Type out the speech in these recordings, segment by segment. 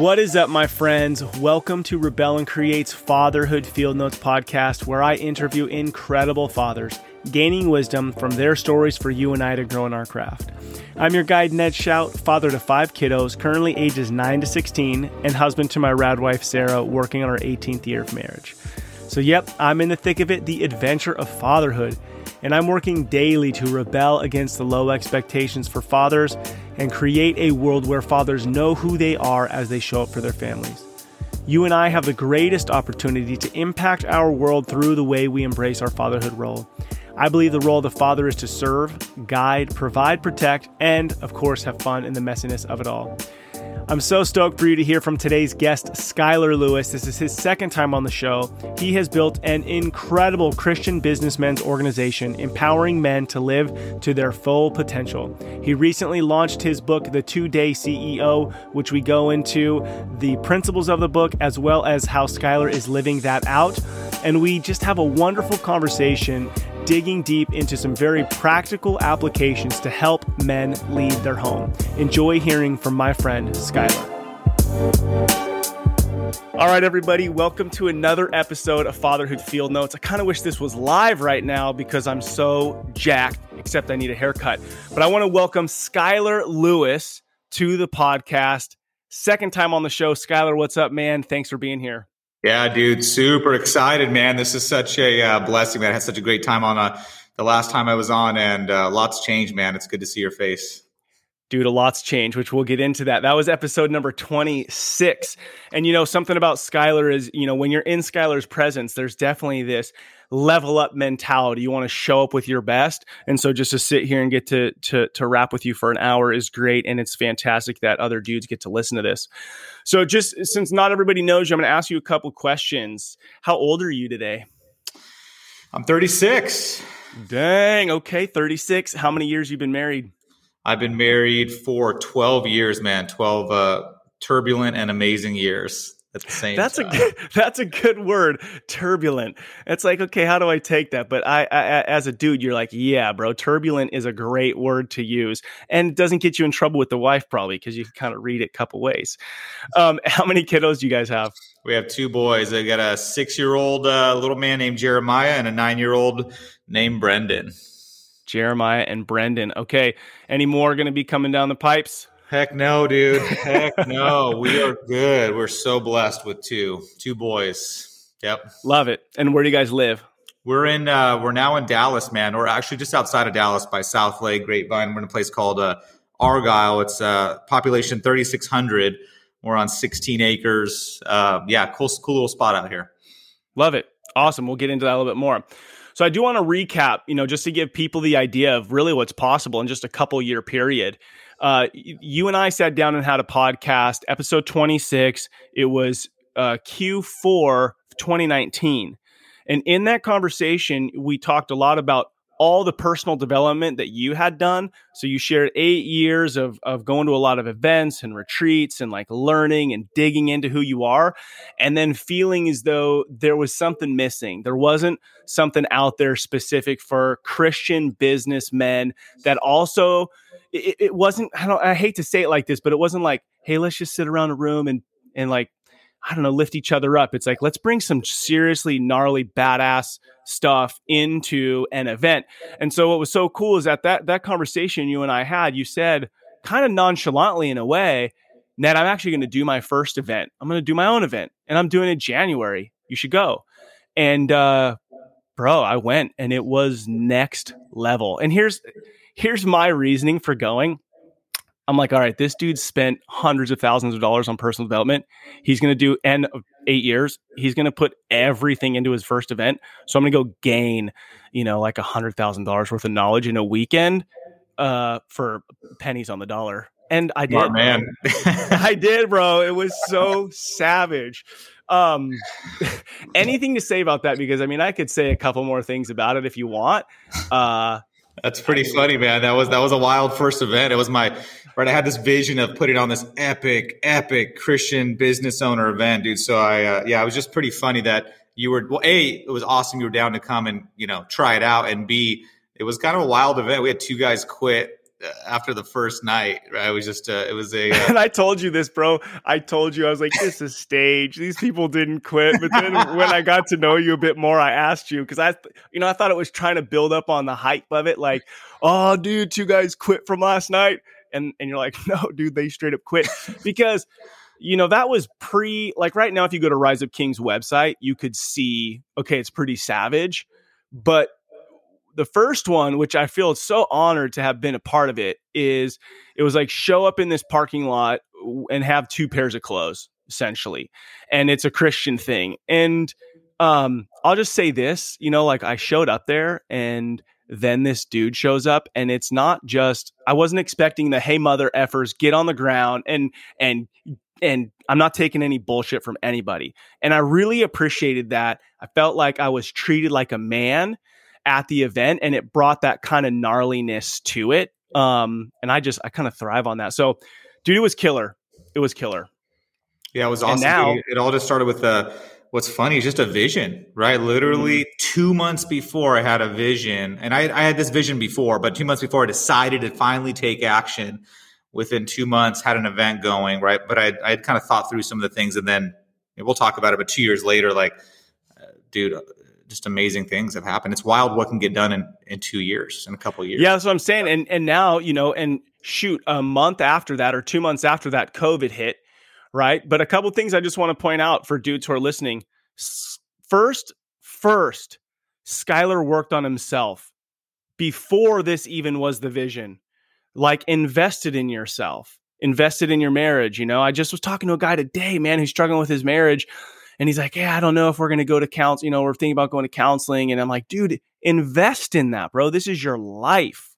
What is up, my friends? Welcome to Rebel and Create's Fatherhood Field Notes podcast, where I interview incredible fathers, gaining wisdom from their stories for you and I to grow in our craft. I'm your guide, Ned Shout, father to five kiddos, currently ages 9 to 16, and husband to my rad wife, Sarah, working on our 18th year of marriage. So, yep, I'm in the thick of it, the adventure of fatherhood and I'm working daily to rebel against the low expectations for fathers and create a world where fathers know who they are as they show up for their families. You and I have the greatest opportunity to impact our world through the way we embrace our fatherhood role. I believe the role of the father is to serve, guide, provide, protect, and, of course, have fun in the messiness of it all. I'm so stoked for you to hear from today's guest, Skylar Lewis. This is his second time on the show. He has built an incredible Christian businessmen's organization empowering men to live to their full potential. He recently launched his book, The Two Day CEO, which we go into the principles of the book as well as how Skylar is living that out. And we just have a wonderful conversation digging deep into some very practical applications to help men lead their home. Enjoy hearing from my friend, Skylar. All right, everybody, welcome to another episode of Fatherhood Field Notes. I kind of wish this was live right now because I'm so jacked, except I need a haircut. But I want to welcome Skylar Lewis to the podcast. Second time on the show. Skylar, what's up, man? Thanks for being here. Yeah, dude, super excited, man. This is such a uh, blessing, man. I had such a great time on uh, the last time I was on, and uh, lots changed, man. It's good to see your face. Dude, a lot's changed, which we'll get into that. That was episode number 26. And you know, something about Skylar is, you know, when you're in Skylar's presence, there's definitely this level up mentality. You want to show up with your best. And so just to sit here and get to to to rap with you for an hour is great. And it's fantastic that other dudes get to listen to this. So just since not everybody knows you, I'm gonna ask you a couple questions. How old are you today? I'm 36. Dang, okay, 36. How many years you been married? I've been married for 12 years, man. 12 uh, turbulent and amazing years at the same that's time. a good, that's a good word turbulent. It's like okay how do i take that? But I, I, as a dude you're like yeah bro turbulent is a great word to use and it doesn't get you in trouble with the wife probably because you can kind of read it a couple ways. Um, how many kiddos do you guys have? We have two boys. I got a six year old uh, little man named jeremiah and a nine year old named brendan jeremiah and brendan okay any more going to be coming down the pipes Heck no, dude. Heck no. We are good. We're so blessed with two, two boys. Yep. Love it. And where do you guys live? We're in uh we're now in Dallas, man. We're actually just outside of Dallas by Southlake Grapevine. We're in a place called uh Argyle. It's uh population 3600. We're on 16 acres. Uh yeah, cool cool little spot out here. Love it. Awesome. We'll get into that a little bit more. So I do want to recap, you know, just to give people the idea of really what's possible in just a couple year period uh, you and I sat down and had a podcast, episode 26. It was uh, Q4 2019. And in that conversation, we talked a lot about all the personal development that you had done. So you shared eight years of, of going to a lot of events and retreats and like learning and digging into who you are, and then feeling as though there was something missing. There wasn't something out there specific for Christian businessmen that also it, it wasn't I don't I hate to say it like this, but it wasn't like, hey, let's just sit around a room and and like I don't know, lift each other up. It's like, let's bring some seriously gnarly, badass stuff into an event. And so what was so cool is that that, that conversation you and I had, you said kind of nonchalantly in a way, Ned, I'm actually going to do my first event. I'm going to do my own event and I'm doing it January. You should go. And, uh, bro, I went and it was next level. And here's, here's my reasoning for going. I'm like, all right, this dude spent hundreds of thousands of dollars on personal development. He's going to do end of eight years. He's going to put everything into his first event. So I'm going to go gain, you know, like a hundred thousand dollars worth of knowledge in a weekend uh, for pennies on the dollar. And I did, Smart man. I did, bro. It was so savage. Um, anything to say about that? Because I mean, I could say a couple more things about it if you want. Uh, that's pretty funny, man. That was that was a wild first event. It was my right. I had this vision of putting on this epic, epic Christian business owner event, dude. So I, uh, yeah, it was just pretty funny that you were. Well, a, it was awesome you were down to come and you know try it out, and b, it was kind of a wild event. We had two guys quit after the first night. Right? It was just uh, it was a. Uh, and I told you this, bro. I told you I was like, this is stage. These people didn't quit. But then when I got to know you a bit more, I asked you because I, you know, I thought it was trying to build up on the hype of it. Like, oh, dude, two guys quit from last night, and and you're like, no, dude, they straight up quit because. You know, that was pre, like right now, if you go to Rise Up Kings website, you could see, okay, it's pretty savage. But the first one, which I feel so honored to have been a part of it, is it was like show up in this parking lot and have two pairs of clothes, essentially. And it's a Christian thing. And um, I'll just say this, you know, like I showed up there and then this dude shows up and it's not just I wasn't expecting the hey mother effers get on the ground and and and I'm not taking any bullshit from anybody. And I really appreciated that. I felt like I was treated like a man at the event and it brought that kind of gnarliness to it. Um, and I just, I kind of thrive on that. So, dude, it was killer. It was killer. Yeah, it was awesome. And now, it, all just started with a, what's funny is just a vision, right? Literally mm-hmm. two months before I had a vision, and I, I, had this vision before, but two months before I decided to finally take action. Within two months, had an event going, right? But I I had kind of thought through some of the things, and then we'll talk about it. But two years later, like, uh, dude, just amazing things have happened. It's wild what can get done in, in two years, in a couple years. Yeah, that's what I'm saying. And and now, you know, and shoot, a month after that or two months after that, COVID hit, right? But a couple things I just want to point out for dudes who are listening. First, first, Skylar worked on himself before this even was the vision. Like invested in yourself, invested in your marriage. You know, I just was talking to a guy today, man, who's struggling with his marriage and he's like, Yeah, I don't know if we're going to go to counsel. You know, we're thinking about going to counseling. And I'm like, Dude, invest in that, bro. This is your life.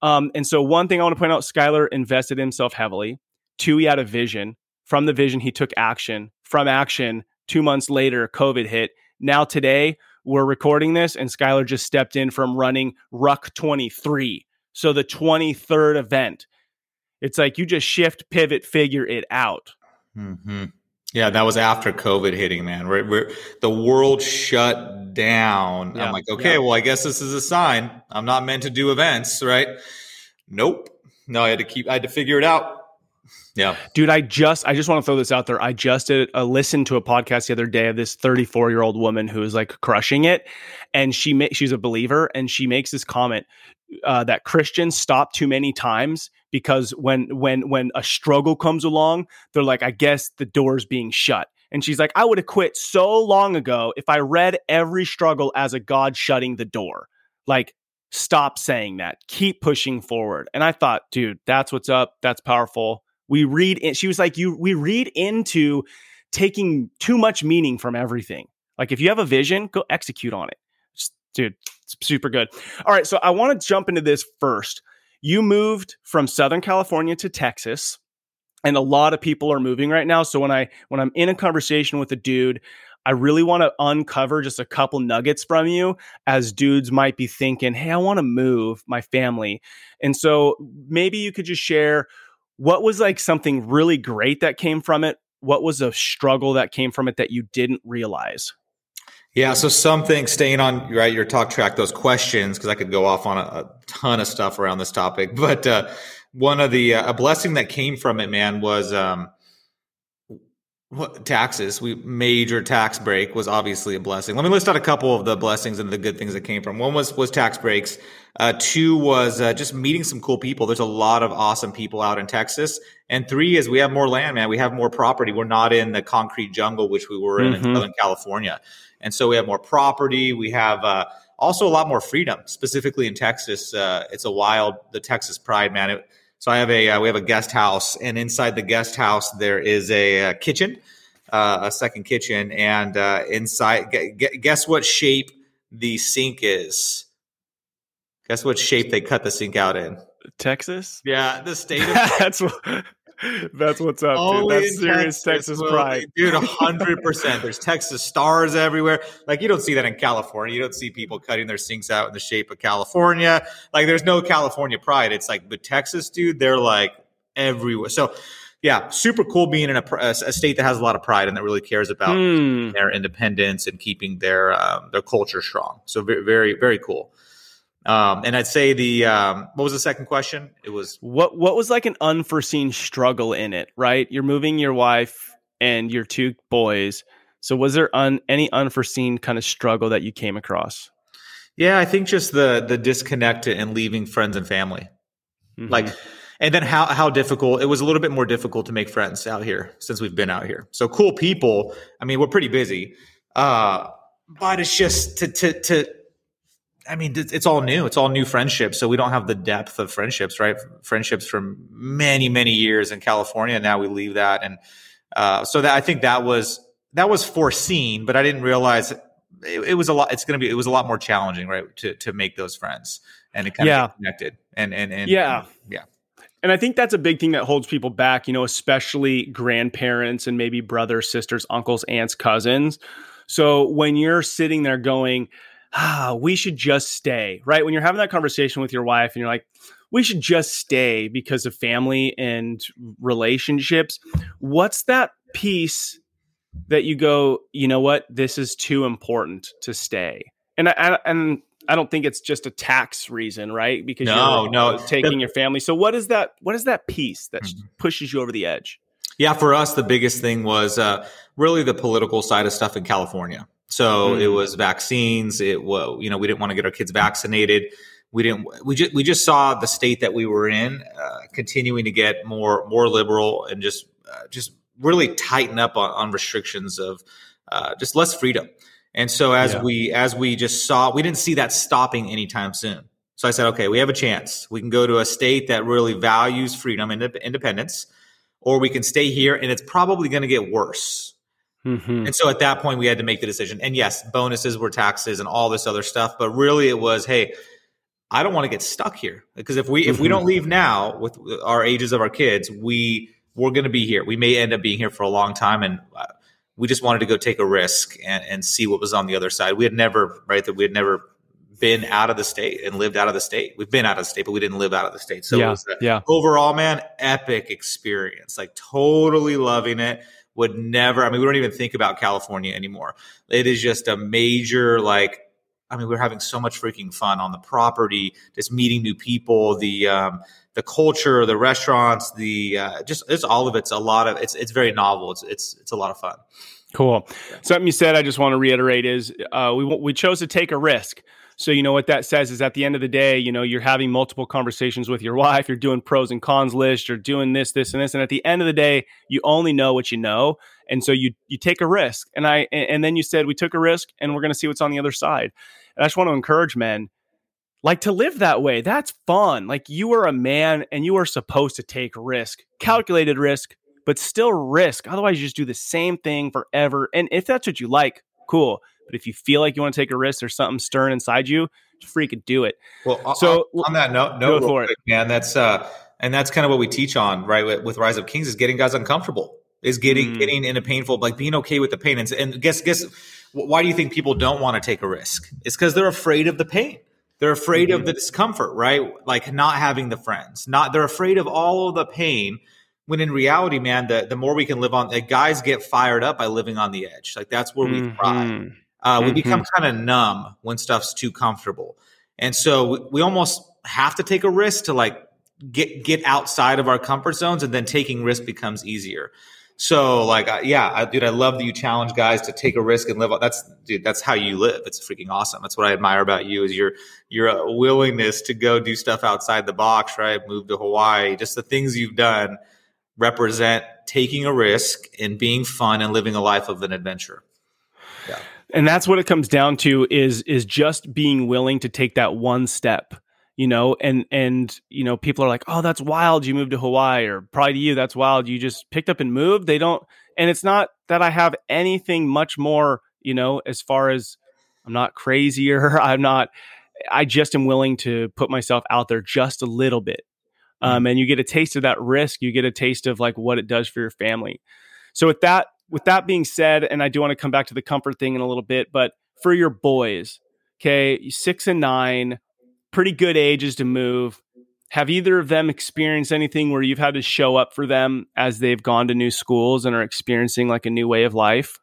Um, and so, one thing I want to point out Skylar invested himself heavily. Two, he had a vision. From the vision, he took action. From action, two months later, COVID hit. Now, today, we're recording this, and Skylar just stepped in from running Ruck 23. So, the 23rd event. It's like you just shift, pivot, figure it out. Mm-hmm. Yeah, that was after COVID hitting, man. We're, we're the world shut down. Yeah, I'm like, okay, yeah. well, I guess this is a sign. I'm not meant to do events, right? Nope. No, I had to keep. I had to figure it out. Yeah, dude. I just, I just want to throw this out there. I just did a listen to a podcast the other day of this 34 year old woman who is like crushing it, and she ma- she's a believer, and she makes this comment uh, that Christians stop too many times because when when when a struggle comes along, they're like, I guess the door's being shut. And she's like, I would have quit so long ago if I read every struggle as a God shutting the door. Like, stop saying that. Keep pushing forward. And I thought, dude, that's what's up. That's powerful. We read in, she was like, you we read into taking too much meaning from everything. Like if you have a vision, go execute on it. Just, dude, super good. All right, so I want to jump into this first. You moved from Southern California to Texas, and a lot of people are moving right now. So when I when I'm in a conversation with a dude, I really want to uncover just a couple nuggets from you as dudes might be thinking, "Hey, I want to move my family." And so maybe you could just share what was like something really great that came from it? What was a struggle that came from it that you didn't realize? Yeah, so something staying on right your talk track those questions because I could go off on a, a, ton of stuff around this topic, but uh, one of the uh, a blessing that came from it, man, was um, what, taxes. We major tax break was obviously a blessing. Let me list out a couple of the blessings and the good things that came from. One was was tax breaks. Uh, two was uh, just meeting some cool people. There's a lot of awesome people out in Texas. And three is we have more land, man. We have more property. We're not in the concrete jungle which we were in mm-hmm. in Southern California. And so we have more property. We have uh, also a lot more freedom, specifically in Texas. Uh, it's a wild, the Texas pride, man. It, so I have a, uh, we have a guest house and inside the guest house, there is a, a uh, kitchen, uh, a second kitchen. And uh, inside, guess what shape the sink is? Guess what shape they cut the sink out in? Texas? Yeah, the state of That's what that's what's up, dude. That's serious Texas, Texas pride. Dude, 100%. There's Texas stars everywhere. Like, you don't see that in California. You don't see people cutting their sinks out in the shape of California. Like, there's no California pride. It's like, but Texas, dude, they're like everywhere. So, yeah, super cool being in a, a, state that has a lot of pride and that really cares about mm. their independence and keeping their um, their culture strong. So very, very, very cool. Um, and I'd say the um, what was the second question? It was what what was like an unforeseen struggle in it, right? You're moving your wife and your two boys. So was there un, any unforeseen kind of struggle that you came across? Yeah, I think just the the disconnect and leaving friends and family. Mm-hmm. Like and then how how difficult it was a little bit more difficult to make friends out here since we've been out here. So cool people. I mean, we're pretty busy. Uh but it's just to to to I mean, it's all new. It's all new friendships. So we don't have the depth of friendships, right? Friendships from many, many years in California. Now we leave that, and uh, so that I think that was that was foreseen, but I didn't realize it, it was a lot. It's going to be it was a lot more challenging, right? To to make those friends and it kind yeah. of connected and and and yeah, yeah. And I think that's a big thing that holds people back, you know, especially grandparents and maybe brothers, sisters, uncles, aunts, cousins. So when you're sitting there going, ah, we should just stay, right? When you're having that conversation with your wife and you're like, we should just stay because of family and relationships, what's that piece that you go, you know what, this is too important to stay? And I, and I don't think it's just a tax reason, right? Because no, you're no, taking your family. So what is that? What is that piece that mm-hmm. pushes you over the edge? Yeah, for us, the biggest thing was uh, really the political side of stuff in California. So mm. it was vaccines. It was, you know, we didn't want to get our kids vaccinated. We didn't. We just we just saw the state that we were in uh, continuing to get more more liberal and just uh, just really tighten up on, on restrictions of uh, just less freedom. And so as yeah. we as we just saw, we didn't see that stopping anytime soon. So I said, okay, we have a chance. We can go to a state that really values freedom and independence, or we can stay here and it's probably going to get worse. Mm-hmm. And so at that point, we had to make the decision. And yes, bonuses were taxes and all this other stuff, but really it was, hey, I don't want to get stuck here because if we mm-hmm. if we don't leave now with our ages of our kids, we we're going to be here. We may end up being here for a long time, and uh, we just wanted to go take a risk and, and see what was on the other side. We had never right that we had never been out of the state and lived out of the state. We've been out of the state, but we didn't live out of the state. So yeah, yeah. overall, man, epic experience. Like totally loving it would never, I mean, we don't even think about California anymore. It is just a major, like, I mean, we're having so much freaking fun on the property, just meeting new people, the, um, the culture, the restaurants, the, uh, just, it's all of it's a lot of, it's, it's very novel. It's, it's, it's a lot of fun. Cool. Something you said, I just want to reiterate is, uh, we, we chose to take a risk. So, you know, what that says is at the end of the day, you know, you're having multiple conversations with your wife, you're doing pros and cons list, you're doing this, this, and this. And at the end of the day, you only know what you know. And so you you take a risk. And I and then you said we took a risk and we're gonna see what's on the other side. And I just want to encourage men like to live that way. That's fun. Like you are a man and you are supposed to take risk, calculated risk, but still risk. Otherwise, you just do the same thing forever. And if that's what you like, cool. But if you feel like you want to take a risk or something stirring inside you, just freaking do it. Well, so on, on that note, no, quick, it. man, that's uh, and that's kind of what we teach on, right? With, with, Rise Up Kings is getting guys uncomfortable, is getting mm. getting in a painful, like being okay with the pain. And, and guess guess why do you think people don't want to take a risk? It's because they're afraid of the pain. They're afraid mm-hmm. of the discomfort, right? Like not having the friends. Not they're afraid of all of the pain. When in reality, man, the, the more we can live on, the guys get fired up by living on the edge. Like that's where mm-hmm. we thrive. Uh, we mm-hmm. become kind of numb when stuff's too comfortable, and so we, we, almost have to take a risk to like get get outside of our comfort zones, and then taking risk becomes easier. So, like, yeah, I, dude, I love that you challenge guys to take a risk and live. That's, dude, that's how you live. It's freaking awesome. That's what I admire about you is your your uh, willingness to go do stuff outside the box, right? Move to Hawaii, just the things you've done represent taking a risk and being fun and living a life of an adventure. And that's what it comes down to is is just being willing to take that one step you know? And and you know people are like oh that's wild you moved to hawaii or probably to you that's wild you just picked up and moved. They don't and it's not that i have anything much more you know as far as i'm not crazier i'm not i just am willing to put myself out there just a little bit. Um, mm-hmm. and you get a taste of that risk you get a taste of like what it does for your family. So with that with that being said, and I do want to come back to the comfort thing in a little bit, but for your boys, okay, six and nine, pretty good ages to move. Have either of them experienced anything where you've had to show up for them as they've gone to new schools and are experiencing like a new way of life?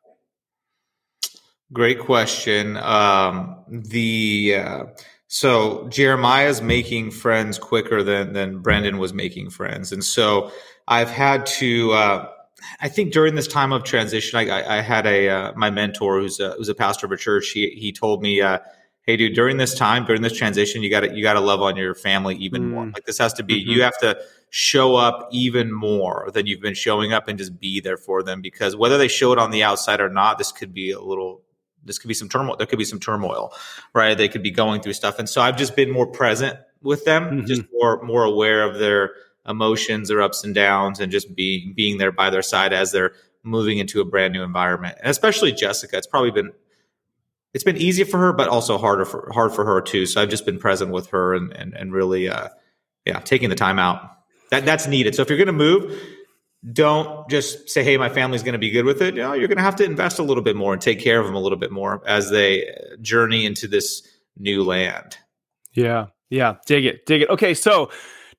Great question. Um, the uh, So Jeremiah's making friends quicker than than Brendan was making friends, and so I've had to. Uh, I think during this time of transition, I, I had a uh, my mentor who's a, who's a pastor of a church. He he told me, uh, "Hey, dude, during this time, during this transition, you got to you got to love on your family even mm. more. Like this has to be. Mm-hmm. You have to show up even more than you've been showing up, and just be there for them. Because whether they show it on the outside or not, this could be a little this could be some turmoil. There could be some turmoil, right? They could be going through stuff, and so I've just been more present with them, mm-hmm. just more more aware of their emotions, their ups and downs, and just being being there by their side as they're moving into a brand new environment. And especially Jessica, it's probably been it's been easy for her, but also harder for hard for her too. So I've just been present with her and and, and really, uh, yeah, taking the time out. That that's needed. So if you're to move, don't just say, "Hey, my family's going to be good with it." You know, you're going to have to invest a little bit more and take care of them a little bit more as they journey into this new land. Yeah, yeah, dig it, dig it. Okay, so,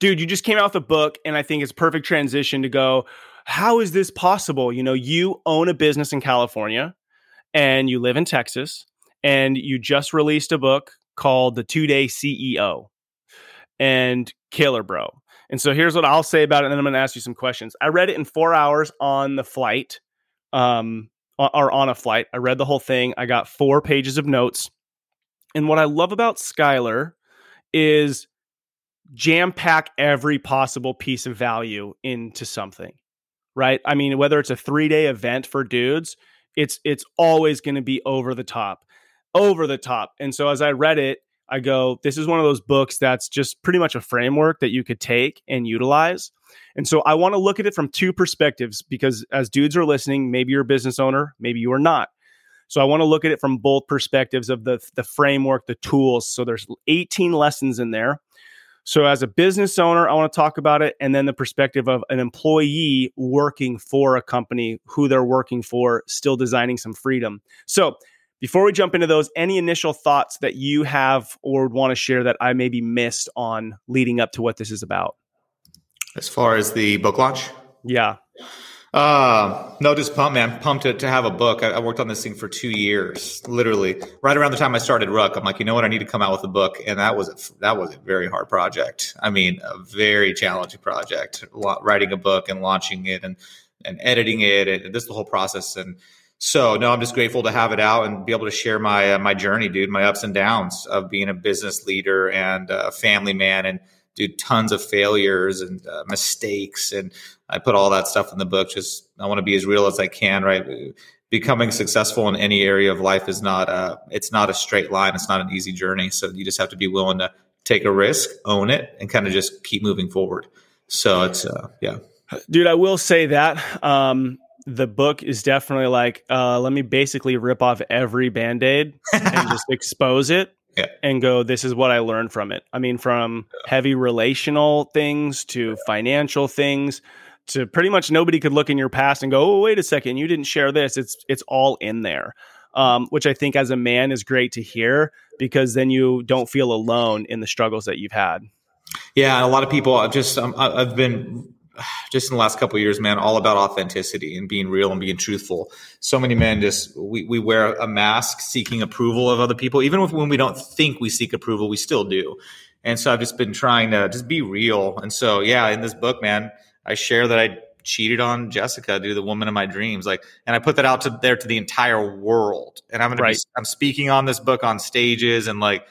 dude, you just came out with a book, and I think it's a perfect transition to go. How is this possible? You know, you own a business in California, and you live in Texas, and you just released a book called "The Two Day CEO," and killer, bro and so here's what I'll say about it, and then I'm going to ask you some questions. I read it in four hours on the flight, um, or on a flight. I read the whole thing. I got four pages of notes. And what I love about Skylar is jam pack every possible piece of value into something, right? I mean, whether it's a three day event for dudes, it's it's always going to be over the top, over the top. And so as I read it, I go, this is one of those books that's just pretty much a framework that you could take and utilize. And so I want to look at it from two perspectives because as dudes are listening, maybe you're a business owner, maybe you are not. So I want to look at it from both perspectives of the the framework, the tools. So there's 18 lessons in there. So as a business owner, I want to talk about it and then the perspective of an employee working for a company, who they're working for, still designing some freedom. So before we jump into those, any initial thoughts that you have or would want to share that I maybe missed on leading up to what this is about? As far as the book launch? Yeah. Uh, no, just pumped, man. Pumped to, to have a book. I, I, worked on this thing for two years, literally. Right around the time I started Ruck, I'm like, you know what? I need to come out with a book, and that was a, that was a very hard project. I mean, a very challenging project. Writing a book and launching it, and and editing it, and this the whole process. And so no, I'm just grateful to have it out and be able to share my uh, my journey, dude, my ups and downs of being a business leader and a family man, and do tons of failures and uh, mistakes, and I put all that stuff in the book. Just I want to be as real as I can, right? Becoming successful in any area of life is not a it's not a straight line. It's not an easy journey. So you just have to be willing to take a risk, own it, and kind of just keep moving forward. So it's uh, yeah, dude. I will say that. Um, the book is definitely like, uh, let me basically rip off every band aid and just expose it yeah. and go, this is what I learned from it. I mean, from heavy relational things to financial things to pretty much nobody could look in your past and go, oh, wait a second, you didn't share this. It's it's all in there. Um, which I think as a man is great to hear because then you don't feel alone in the struggles that you've had. Yeah, a lot of people. I've just um, I've been just in the last couple years, man, all about authenticity and being real and being truthful. So many men just we, we wear a mask seeking approval of other people. Even when we don't think we seek approval, we still do. And so I've just been trying to just be real. And so yeah, in this book, man, I share that I cheated on Jessica, do the woman of my dreams. Like, and I put that out to there to the entire world. And I'm gonna right. be, I'm speaking on this book on stages and like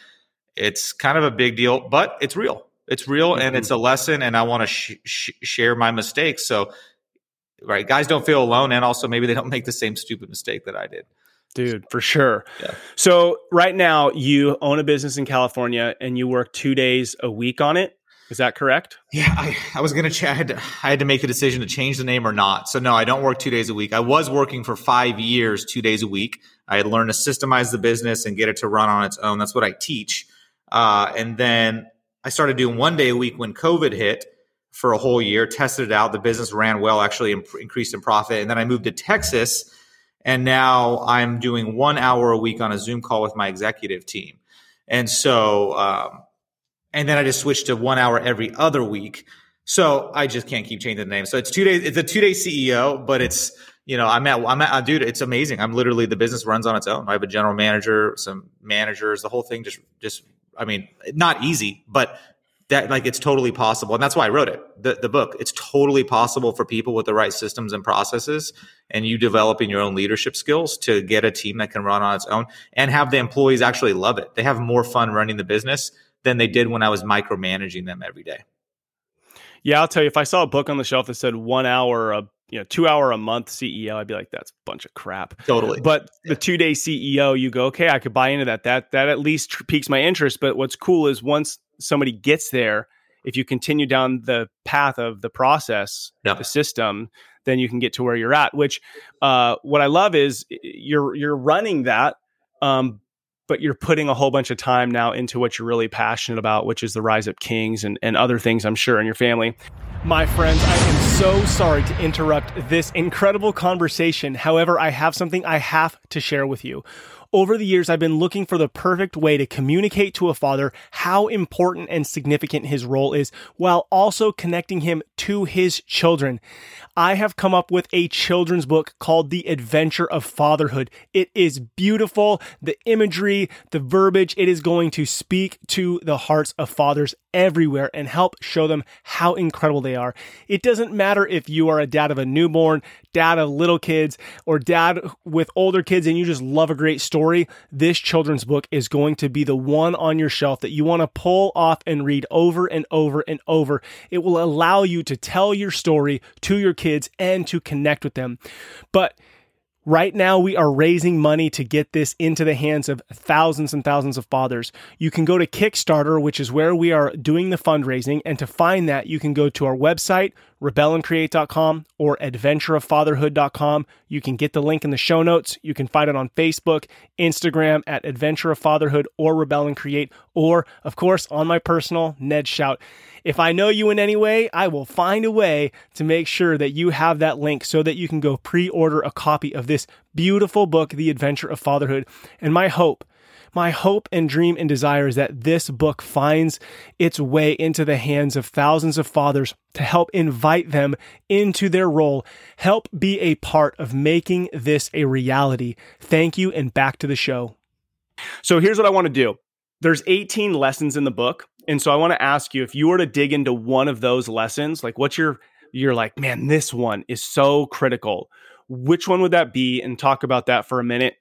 it's kind of a big deal, but it's real it's real mm-hmm. and it's a lesson, and I want to sh- sh- share my mistakes. So, right, guys don't feel alone, and also maybe they don't make the same stupid mistake that I did. Dude, for sure. Yeah. So right now you own a business in California and you work two days a week on it. Is that correct? Yeah, I, I was gonna. Ch- I, had to, I had to make a decision to change the name or not. So no, I don't work two days a week. I was working for five years, two days a week. I had learned to systemize the business and get it to run on its own. That's what I teach. Uh, and then I started doing one day a week when COVID hit for a whole year, tested it out. The business ran well, actually imp- increased in profit. And then I moved to Texas, and now I'm doing one hour a week on a Zoom call with my executive team. And so, um, and then I just switched to one hour every other week. So I just can't keep changing the name. So it's two days. It's a two day CEO, but it's you know I'm at I'm at uh, dude. It's amazing. I'm literally the business runs on its own. I have a general manager, some managers, the whole thing just just I mean, not easy, but that like it's totally possible and that's why i wrote it the, the book it's totally possible for people with the right systems and processes and you developing your own leadership skills to get a team that can run on its own and have the employees actually love it they have more fun running the business than they did when i was micromanaging them every day yeah i'll tell you if i saw a book on the shelf that said one hour a you know two hour a month ceo i'd be like that's a bunch of crap totally but the two day ceo you go okay i could buy into that that that at least piques my interest but what's cool is once somebody gets there, if you continue down the path of the process, yeah. the system, then you can get to where you're at. Which, uh, what I love is you're you're running that, um, but you're putting a whole bunch of time now into what you're really passionate about, which is the Rise Up Kings and and other things. I'm sure in your family. My friends, I am so sorry to interrupt this incredible conversation. However, I have something I have to share with you. Over the years, I've been looking for the perfect way to communicate to a father how important and significant his role is while also connecting him to his children. I have come up with a children's book called The Adventure of Fatherhood. It is beautiful. The imagery, the verbiage, it is going to speak to the hearts of fathers everywhere and help show them how incredible they are. It doesn't matter if you are a dad of a newborn, dad of little kids, or dad with older kids and you just love a great story. This children's book is going to be the one on your shelf that you want to pull off and read over and over and over. It will allow you to tell your story to your kids and to connect with them. But Right now, we are raising money to get this into the hands of thousands and thousands of fathers. You can go to Kickstarter, which is where we are doing the fundraising. And to find that, you can go to our website, rebelandcreate.com or adventureoffatherhood.com. You can get the link in the show notes. You can find it on Facebook, Instagram at Adventure of Fatherhood or Rebel and Create, or of course on my personal Ned Shout. If I know you in any way, I will find a way to make sure that you have that link so that you can go pre order a copy of this beautiful book, The Adventure of Fatherhood. And my hope my hope and dream and desire is that this book finds its way into the hands of thousands of fathers to help invite them into their role, help be a part of making this a reality. Thank you, and back to the show. So here's what I want to do there's 18 lessons in the book. And so I want to ask you if you were to dig into one of those lessons, like what's your, you're like, man, this one is so critical. Which one would that be? And talk about that for a minute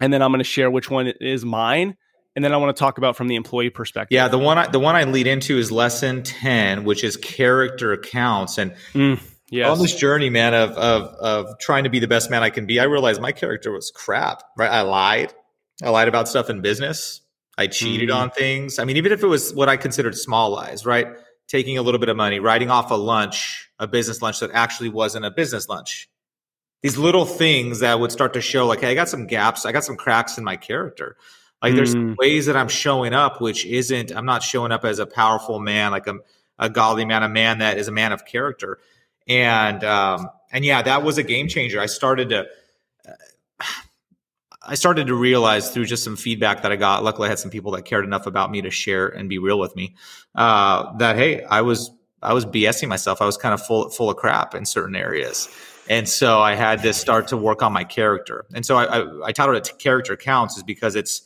and then I'm going to share which one is mine, and then I want to talk about from the employee perspective. Yeah, the one I, the one I lead into is lesson ten, which is character counts, and mm, yes. on this journey, man, of of of trying to be the best man I can be, I realized my character was crap. Right, I lied, I lied about stuff in business, I cheated mm. on things. I mean, even if it was what I considered small lies, right? Taking a little bit of money, writing off a lunch, a business lunch that actually wasn't a business lunch these little things that would start to show like, hey, I got some gaps, I got some cracks in my character. Like mm. there's ways that I'm showing up, which isn't, I'm not showing up as a powerful man, like a, a godly man, a man that is a man of character. And, um, and yeah, that was a game changer. I started to, uh, I started to realize through just some feedback that I got. Luckily, I had some people that cared enough about me to share and be real with me. Uh, that hey, I was I was BSing myself. I was kind of full full of crap in certain areas, and so I had to start to work on my character. And so I, I, I titled it "Character Counts" is because it's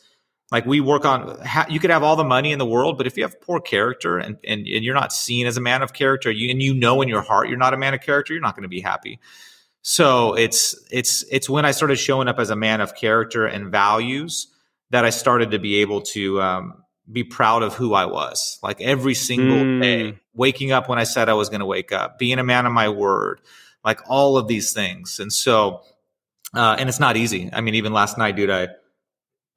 like we work on. You could have all the money in the world, but if you have poor character and and, and you're not seen as a man of character, you, and you know in your heart you're not a man of character, you're not going to be happy. So it's it's it's when I started showing up as a man of character and values that I started to be able to um, be proud of who I was. Like every single mm. day, waking up when I said I was going to wake up, being a man of my word, like all of these things. And so, uh, and it's not easy. I mean, even last night, dude, I,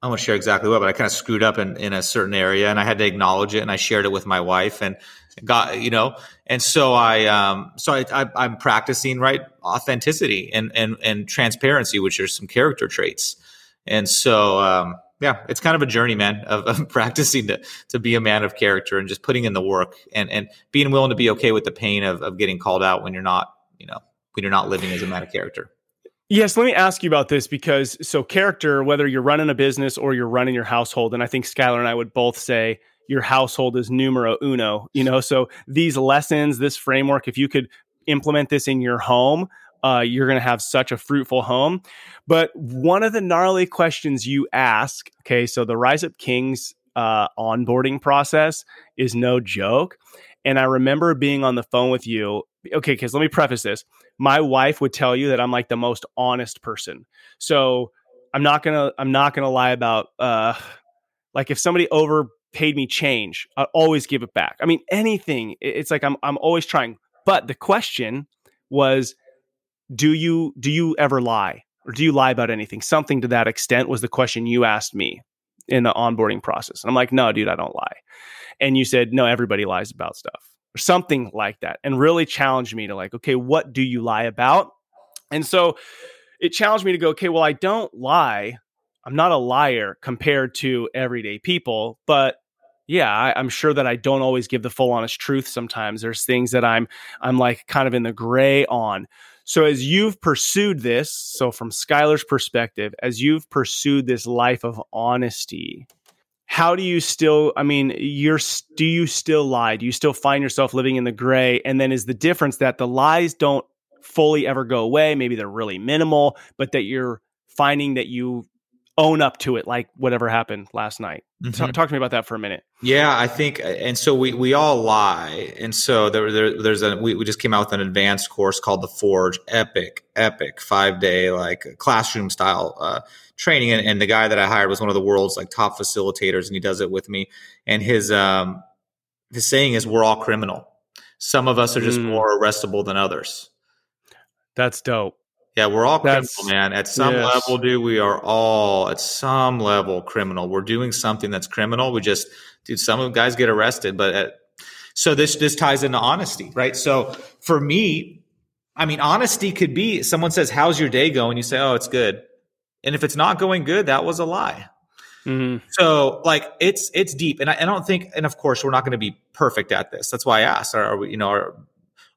I won't share exactly what, but I kind of screwed up in, in a certain area and I had to acknowledge it and I shared it with my wife and got, you know, and so I, um, so I, I, am practicing right authenticity and, and, and transparency, which are some character traits. And so, um, yeah, it's kind of a journey, man, of, of, practicing to to be a man of character and just putting in the work and and being willing to be okay with the pain of of getting called out when you're not, you know, when you're not living as a of character. Yes, let me ask you about this because so character, whether you're running a business or you're running your household, and I think Skylar and I would both say your household is numero uno. You know, so these lessons, this framework, if you could implement this in your home, uh, you're going to have such a fruitful home. But one of the gnarly questions you ask, okay, so the Rise Up Kings uh, onboarding process is no joke. And I remember being on the phone with you. Okay, because let me preface this. My wife would tell you that I'm like the most honest person. So I'm not gonna I'm not gonna lie about uh like if somebody overpaid me change, I'll always give it back. I mean anything. It's like I'm I'm always trying. But the question was, do you do you ever lie? Or do you lie about anything? Something to that extent was the question you asked me in the onboarding process. And I'm like, no, dude, I don't lie. And you said, no, everybody lies about stuff or something like that. And really challenged me to like, okay, what do you lie about? And so it challenged me to go, okay, well, I don't lie. I'm not a liar compared to everyday people, but yeah, I, am sure that I don't always give the full honest truth. Sometimes there's things that I'm I'm like kind of in the gray on. So as you've pursued this, so from Skylar's perspective, as you've pursued this life of honesty, how do you still i mean you're do you still lie? Do you still find yourself living in the gray? And then is the difference that the lies don't fully ever go away maybe they're really minimal but that you're finding that you own up to it like whatever happened last night. Mm-hmm. talk, talk, to me about that for a minute. Yeah i think and so we we all lie and so there, there there's a we, we just came out with an advanced course called the forge epic epic five day like classroom style uh, training and, and, the guy that i hired was one of the world's like top facilitators and he does it with me and his um his saying is we're all criminal. Some of us are just mm. more arrestable than others. That's dope yeah, we're all criminal, man. At some yes. level, dude, we are all at some level criminal. We're doing something that's criminal. We just, dude, some of guys get arrested, but at, so this this ties into honesty, right? So for me, I mean, honesty could be someone says, "How's your day going?" You say, "Oh, it's good," and if it's not going good, that was a lie. Mm-hmm. So like it's it's deep, and I, I, don't think, and of course, we're not going to be perfect at this. That's why I asked: Are, are we, you know, are,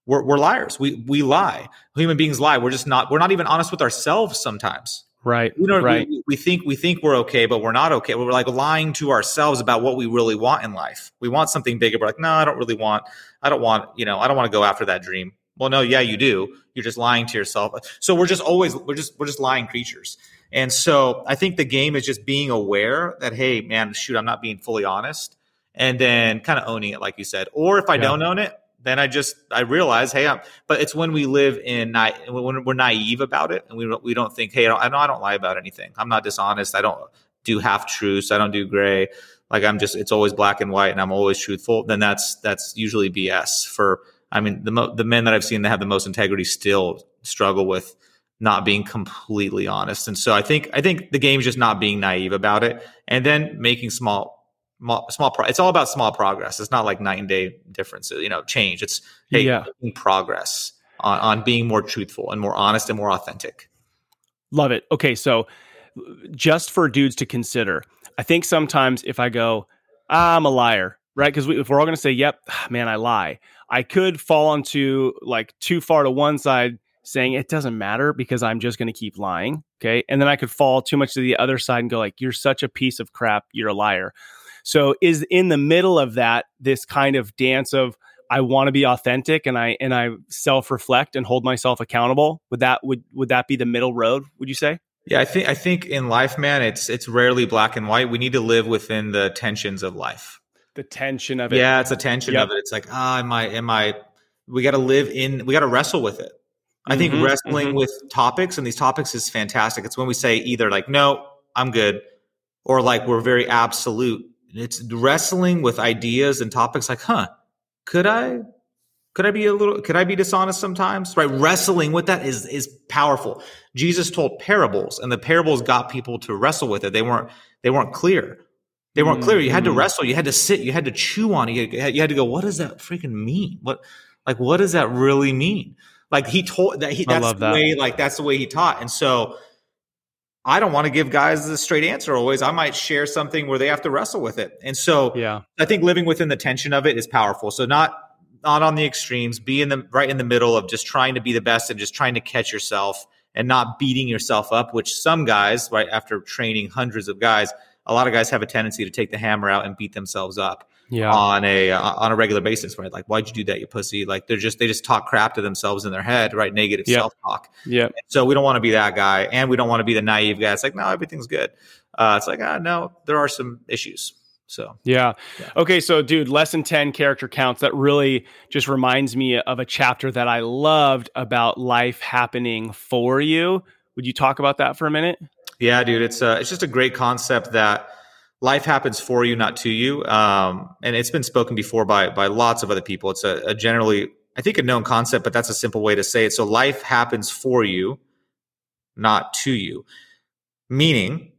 we're, we're liars. We we lie. Human beings lie. We're just not. We're not even honest with ourselves sometimes. Right. You know, right. We, we, think we think we're okay, but we're not okay. We're like lying to ourselves about what we really want in life. We want something bigger. We're like, no, I don't really want. I don't want. You know, I don't want to go after that dream. Well, no, yeah, you do. You're just lying to yourself. So we're just always we're just we're just lying creatures. And so I think the game is just being aware that hey, man, shoot, I'm not being fully honest, and then kind of owning it, like you said. Or if I yeah. don't own it, then I just I realize, hey, I'm, but it's when we live in when we're naive about it, and we don't, we don't think, hey, I, don't, I know I don't lie about anything. I'm not dishonest. I don't do half truths. I don't do gray. Like I'm just it's always black and white, and I'm always truthful. Then that's that's usually BS. For I mean, the mo- the men that I've seen that have the most integrity still struggle with not being completely honest. And so I think I think the game is just not being naive about it, and then making small small pro- it's all about small progress. It's not like night and day differences you know change. It's hey yeah. progress on, on being more truthful and more honest and more authentic. Love it. Okay so just for dudes to consider i think sometimes if i go i'm a liar right? Because we, if we're all going to say yep man i lie i could fall into like too far to one side saying it doesn't matter because i'm just going to keep lying okay? And then i could fall too much to the other side and go like you're such a piece of crap. You're a liar so is in the middle of that this kind of dance of I want to be authentic and I and I self reflect and hold myself accountable. Would that would would that be the middle road? Would you say? Yeah, I think I think in life, man, it's it's rarely black and white. We need to live within the tensions of life. The tension of it. Yeah, it's a tension yep. of it. It's like, ah, am I am I we got to live in we got to wrestle with it. I think mm-hmm, wrestling mm-hmm. with topics and these topics is fantastic. It's when we say either like, no, I'm good, or like we're very absolute it's wrestling with ideas and topics like, huh, could I could I be a little could I be dishonest sometimes? Right? Wrestling with that is is powerful. Jesus told parables and the parables got people to wrestle with it. They weren't they weren't clear. They weren't mm-hmm. clear. You had to mm-hmm. wrestle. You had to sit. You had to chew on it. You had, you had to go. What does that freaking mean? What like what does that really mean? Like he told that he that's the that. way like that's the way he taught. And so I don't want to give guys the straight answer always. I might share something where they have to wrestle with it. And so yeah. I think living within the tension of it is powerful. So not not on the extremes, be in the right in the middle of just trying to be the best and just trying to catch yourself and not beating yourself up, which some guys, right after training hundreds of guys, a lot of guys have a tendency to take the hammer out and beat themselves up yeah. on a uh, on a regular basis, right? Like, why'd you do that, you pussy? Like, they're just they just talk crap to themselves in their head, right? Negative yep. self talk. Yeah. So we don't want to be that guy, and we don't want to be the naive guy. It's like, no, everything's good. Uh, it's like, ah, no, there are some issues. So yeah. yeah. Okay, so dude, lesson 10 character counts that really just reminds me of a chapter that I loved about life happening for you. Would you talk about that for a minute? Yeah, dude, it's uh, it's just a great concept that life happens for you, not to you. Um, and it's been spoken before by by lots of other people. It's a, a generally, I think, a known concept, but that's a simple way to say it. So life happens for you, not to you. Meaning,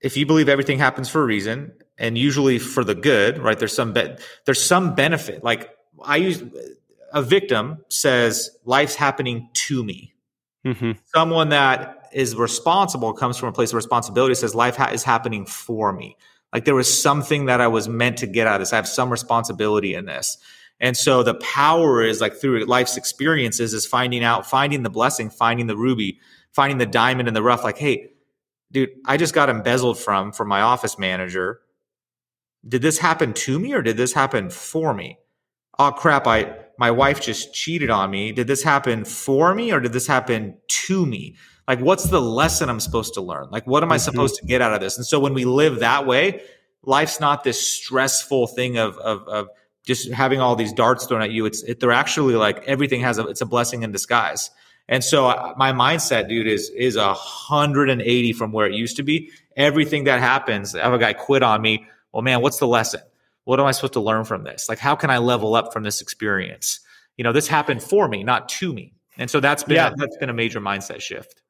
if you believe everything happens for a reason and usually for the good, right? There's some be- there's some benefit. Like I use a victim says life's happening to me. Mm-hmm. Someone that is responsible comes from a place of responsibility says life ha- is happening for me. Like there was something that I was meant to get out of this. I have some responsibility in this. And so the power is like through life's experiences is finding out, finding the blessing, finding the ruby, finding the diamond in the rough. Like, hey, dude, I just got embezzled from from my office manager did this happen to me or did this happen for me? Oh crap, I my wife just cheated on me. Did this happen for me or did this happen to me? Like what's the lesson I'm supposed to learn? Like what am I mm-hmm. supposed to get out of this? And so when we live that way, life's not this stressful thing of of, of just having all these darts thrown at you. It's it, they're actually like everything has a it's a blessing in disguise. And so uh, my mindset, dude, is is a hundred and eighty from where it used to be. Everything that happens, I have a guy quit on me well, man, what's the lesson? What am I supposed to learn from this? Like, how can I level up from this experience? You know, this happened for me, not to me. And so that's been yeah. that's been a major mindset shift.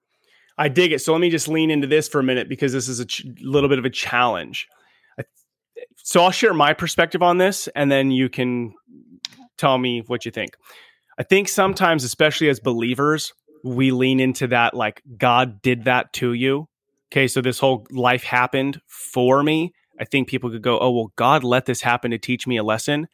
I dig it. So let me just lean into this for a minute because this is a ch- little bit of a challenge. So I'll share my perspective on this, and then you can tell me what you think. I think sometimes, especially as believers, we lean into that like God did that to you. Okay, so this whole life happened for me. I think people could go, oh, well, God let this happen to teach me a lesson.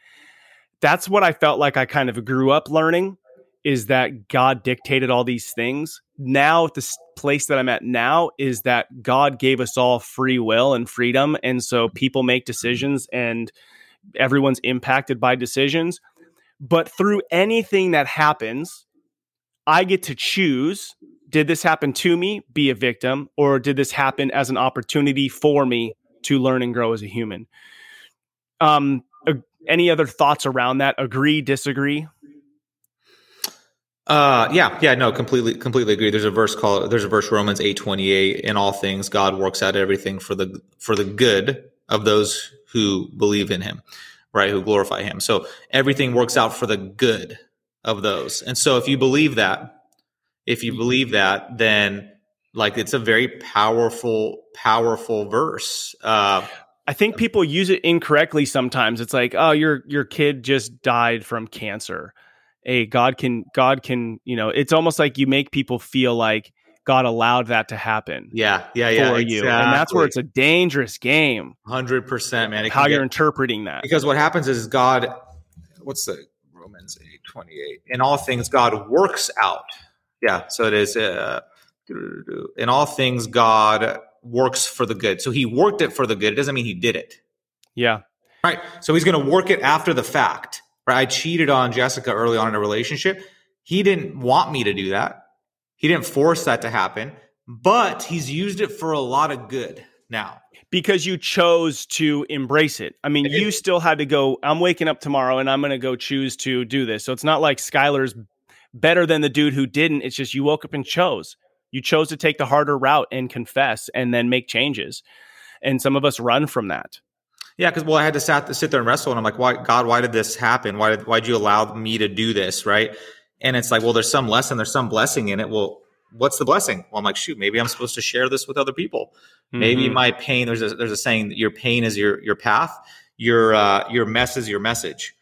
That's what I felt like I kind of grew up learning is that God dictated all these things. Now, the place that I'm at now is that God gave us all free will and freedom. And so people make decisions and everyone's impacted by decisions. But through anything that happens, I get to choose did this happen to me, be a victim, or did this happen as an opportunity for me to learn and grow as a human. Um, any other thoughts around that? Agree, disagree? Uh, yeah, yeah, no, completely, completely agree. There's a verse called, there's a verse Romans eight twenty eight. In all things, God works out everything for the for the good of those who believe in Him, right? Who glorify Him. So everything works out for the good of those. And so if you believe that, if you believe that, then like it's a very powerful, powerful verse. Uh, I think people use it incorrectly sometimes. It's like, oh, your your kid just died from cancer. Hey, God can God can, you know, it's almost like you make people feel like God allowed that to happen. Yeah, yeah, yeah. For exactly. you. And that's where it's a dangerous game. 100%, man. How you're get, interpreting that. Because what happens is God, what's the Romans 8 28? In all things, God works out. Yeah, so it is. Uh, in all things god works for the good so he worked it for the good it doesn't mean he did it yeah right so he's going to work it after the fact right i cheated on jessica early on in a relationship he didn't want me to do that he didn't force that to happen but he's used it for a lot of good now because you chose to embrace it. I mean, you still had to go, I'm waking up tomorrow and I'm going to go choose to do this. So it's not like Skylar's better than the dude who didn't. It's just you woke up and chose. You chose to take the harder route and confess and then make changes. And some of us run from that. Yeah, because well, I had to sat, sit there and wrestle, and I'm like, "Why, God? Why did this happen? Why did why did you allow me to do this?" Right? And it's like, well, there's some lesson, there's some blessing in it. Well, what's the blessing? Well, I'm like, shoot, maybe I'm supposed to share this with other people. Mm-hmm. Maybe my pain. There's a there's a saying that your pain is your your path. Your uh, your mess is your message.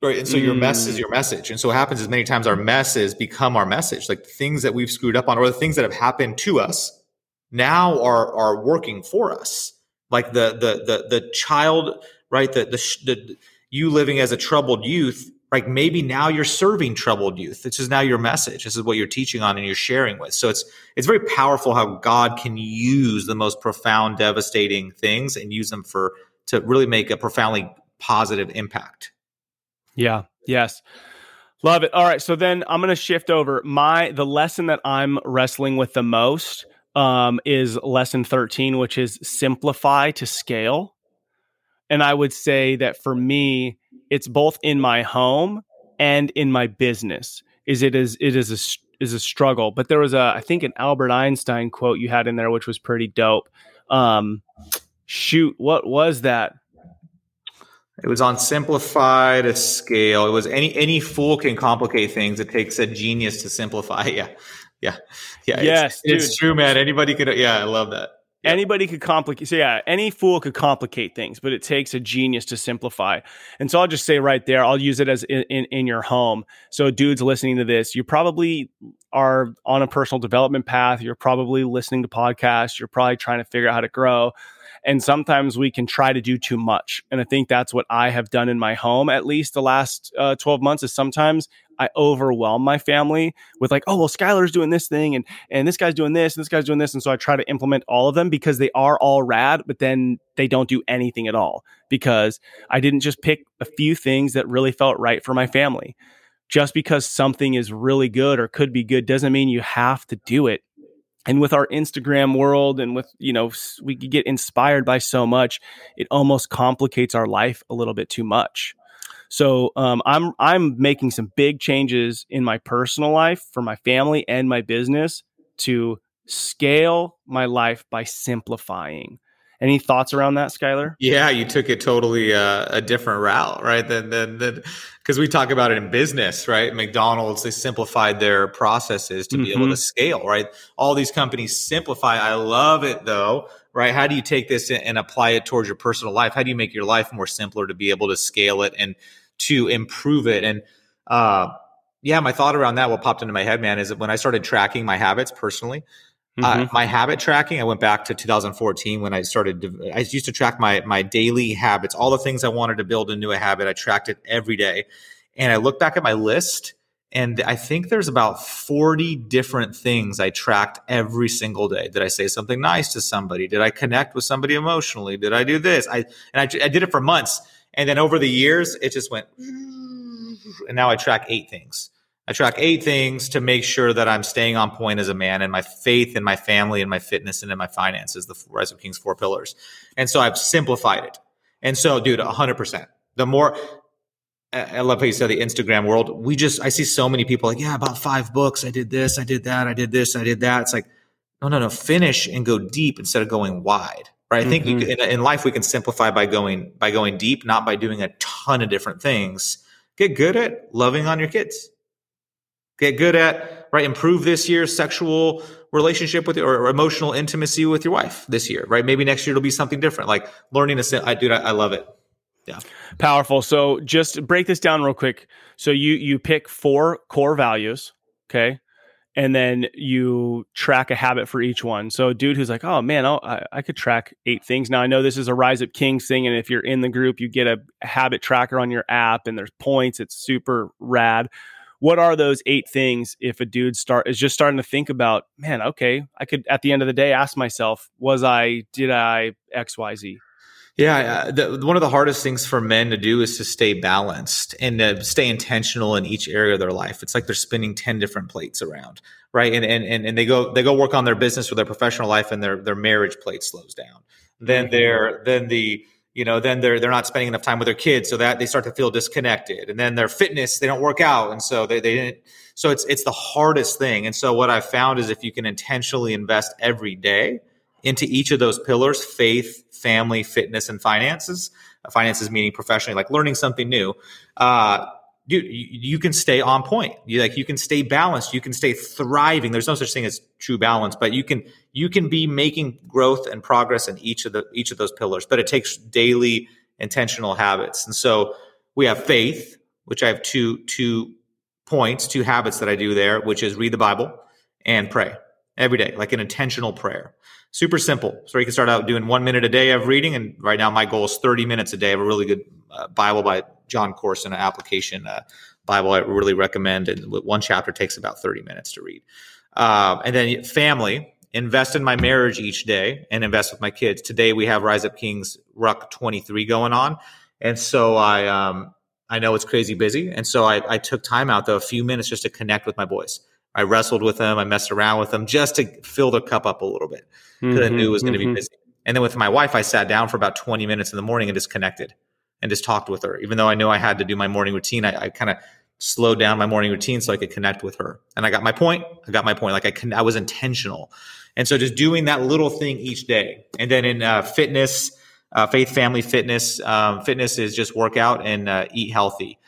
Right. And so mm. your mess is mm. your message. And so what happens is many times our messes become our message. Like the things that we've screwed up on or the things that have happened to us now are are working for us. Like the the the the child, right? The the, the you living as a troubled youth, like maybe now you're serving troubled youth. This is now your message. This is what you're teaching on and you're sharing with. So it's it's very powerful how God can use the most profound, devastating things and use them for to really make a profoundly positive impact. Yeah. Yes. Love it. All right. So then I'm going to shift over. My the lesson that I'm wrestling with the most um, is lesson 13, which is simplify to scale. and I would say that for me, it's both in my home and in my business. Is it is it is a is a struggle. But there was a I think an Albert Einstein quote you had in there, which was pretty dope. Um, shoot, what was that? It was on simplify to scale. It was any any fool can complicate things. It takes a genius to simplify. Yeah, yeah, yeah. Yes, it's, it's true, man. Anybody could. Yeah, I love that. Anybody could complicate. So yeah, any fool could complicate things, but it takes a genius to simplify. And so I'll just say right there, I'll use it as in, in, in your home. So dudes listening to this, you probably are on a personal development path. You're probably listening to podcasts. You're probably trying to figure out how to grow. And sometimes we can try to do too much. And I think that's what I have done in my home, at least the last uh, 12 months, is sometimes I overwhelm my family with like, oh well, Skylar's doing this thing and and this guy's doing this and this guy's doing this, and so I try to implement all of them because they are all rad, but then they don't do anything at all because I didn't just pick a few things that really felt right for my family. Just because something is really good or could be good doesn't mean you have to do it. And with our Instagram world and with, you know, we get inspired by so much, it almost complicates our life a little bit too much. So um, I'm I'm making some big changes in my personal life for my family and my business to scale my life by simplifying. Any thoughts around that, Skylar? Yeah, you took it totally uh, a different route, right? Than than because we talk about it in business, right? McDonald's they simplified their processes to mm-hmm. be able to mm-hmm. scale, right? All these companies simplify. I love it though, right? How do you take this and apply it towards your personal life? How do you make your life more simpler to be able to scale it and to improve it? And uh, yeah, my thought around that, what popped into my head, man, is that when I started tracking my habits personally, Mm-hmm. Uh, my habit tracking, I went back to 2014 when I started. I used to track my my daily habits, all the things I wanted to build into a habit. I tracked it every day, and I look back at my list, and I think there's about 40 different things I tracked every single day. Did I say something nice to somebody? Did I connect with somebody emotionally? Did I do this? I and I, I did it for months, and then over the years, it just went, and now I track eight things. I track eight things to make sure that I'm staying on point as a man and my faith in my family and my fitness and in my finances, the Rise Up Kings four pillars. And so I've simplified it. And so, dude, 100%. The more, I love how you said the Instagram world. We just, I see so many people like, yeah, about five books. I did this, I did that, I did this, I did that. It's like, no, no, no, finish and go deep instead of going wide. Right. I think mm-hmm. in, in life we can simplify by going, by going deep, not by doing a ton of different things. Get good at loving on your kids get good at right improve this year's sexual relationship with your or emotional intimacy with your wife this year right maybe next year it'll be something different like learning to say, i dude I, I love it yeah powerful so just break this down real quick so you you pick four core values okay and then you track a habit for each one. So, dude who's like, oh man, I, I could track eight things. Now, I know this is a Rise Up Kings thing, and if you're in the group, you get a habit tracker on your app, and there's points. It's super rad what are those eight things if a dude start is just starting to think about man okay i could at the end of the day ask myself was i did i xyz yeah, uh, the, one of the hardest things for men to do is to stay balanced and to stay intentional in each area of their life. It's like they're spinning ten different plates around, right? And and and, and they go they go work on their business or their professional life, and their their marriage plate slows down. Then mm-hmm. they're then the you know then they're they're not spending enough time with their kids so that they start to feel disconnected and then their fitness they don't work out and so they, they didn't so it's it's the hardest thing and so what i've found is if you can intentionally invest every day into each of those pillars faith family fitness and finances uh, finances meaning professionally like learning something new uh, dude, you, you, can stay on point. You like you can stay balanced. You can stay thriving. There's no such thing as true balance, but you can you can be making growth and progress in each of the each of those pillars. But it takes daily intentional habits. And so we have faith, which I have two two points, two habits that I do there, which is read the Bible and pray every day, like an intentional prayer. Super simple. So you can start out doing one minute a day of reading, and right now my goal is 30 minutes a day. Have a really good uh, Bible by Jon Courson, an application uh, Bible I really recommend. And one chapter takes about 30 minutes to read. Uh, and then family, invest in my marriage each day and invest with my kids. Today we have Rise Up Kings Ruck 23 going on. And so I, um, I know it's crazy busy. And so I, I took time out though, a few minutes just to connect with my boys. I wrestled with them. I messed around with them just to fill the cup up a little bit because mm-hmm, I knew it was going to mm-hmm. be busy. And then with my wife, I sat down for about 20 minutes in the morning and just connected and just talked with her. Even though I knew I had to do my morning routine, I, I kind of slowed down my morning routine so I could connect with her. And I got my point. I got my point. Like I, con- I was intentional. And so just doing that little thing each day. And then in uh, fitness, uh, faith, family, fitness, um, fitness is just work out and uh, eat healthy.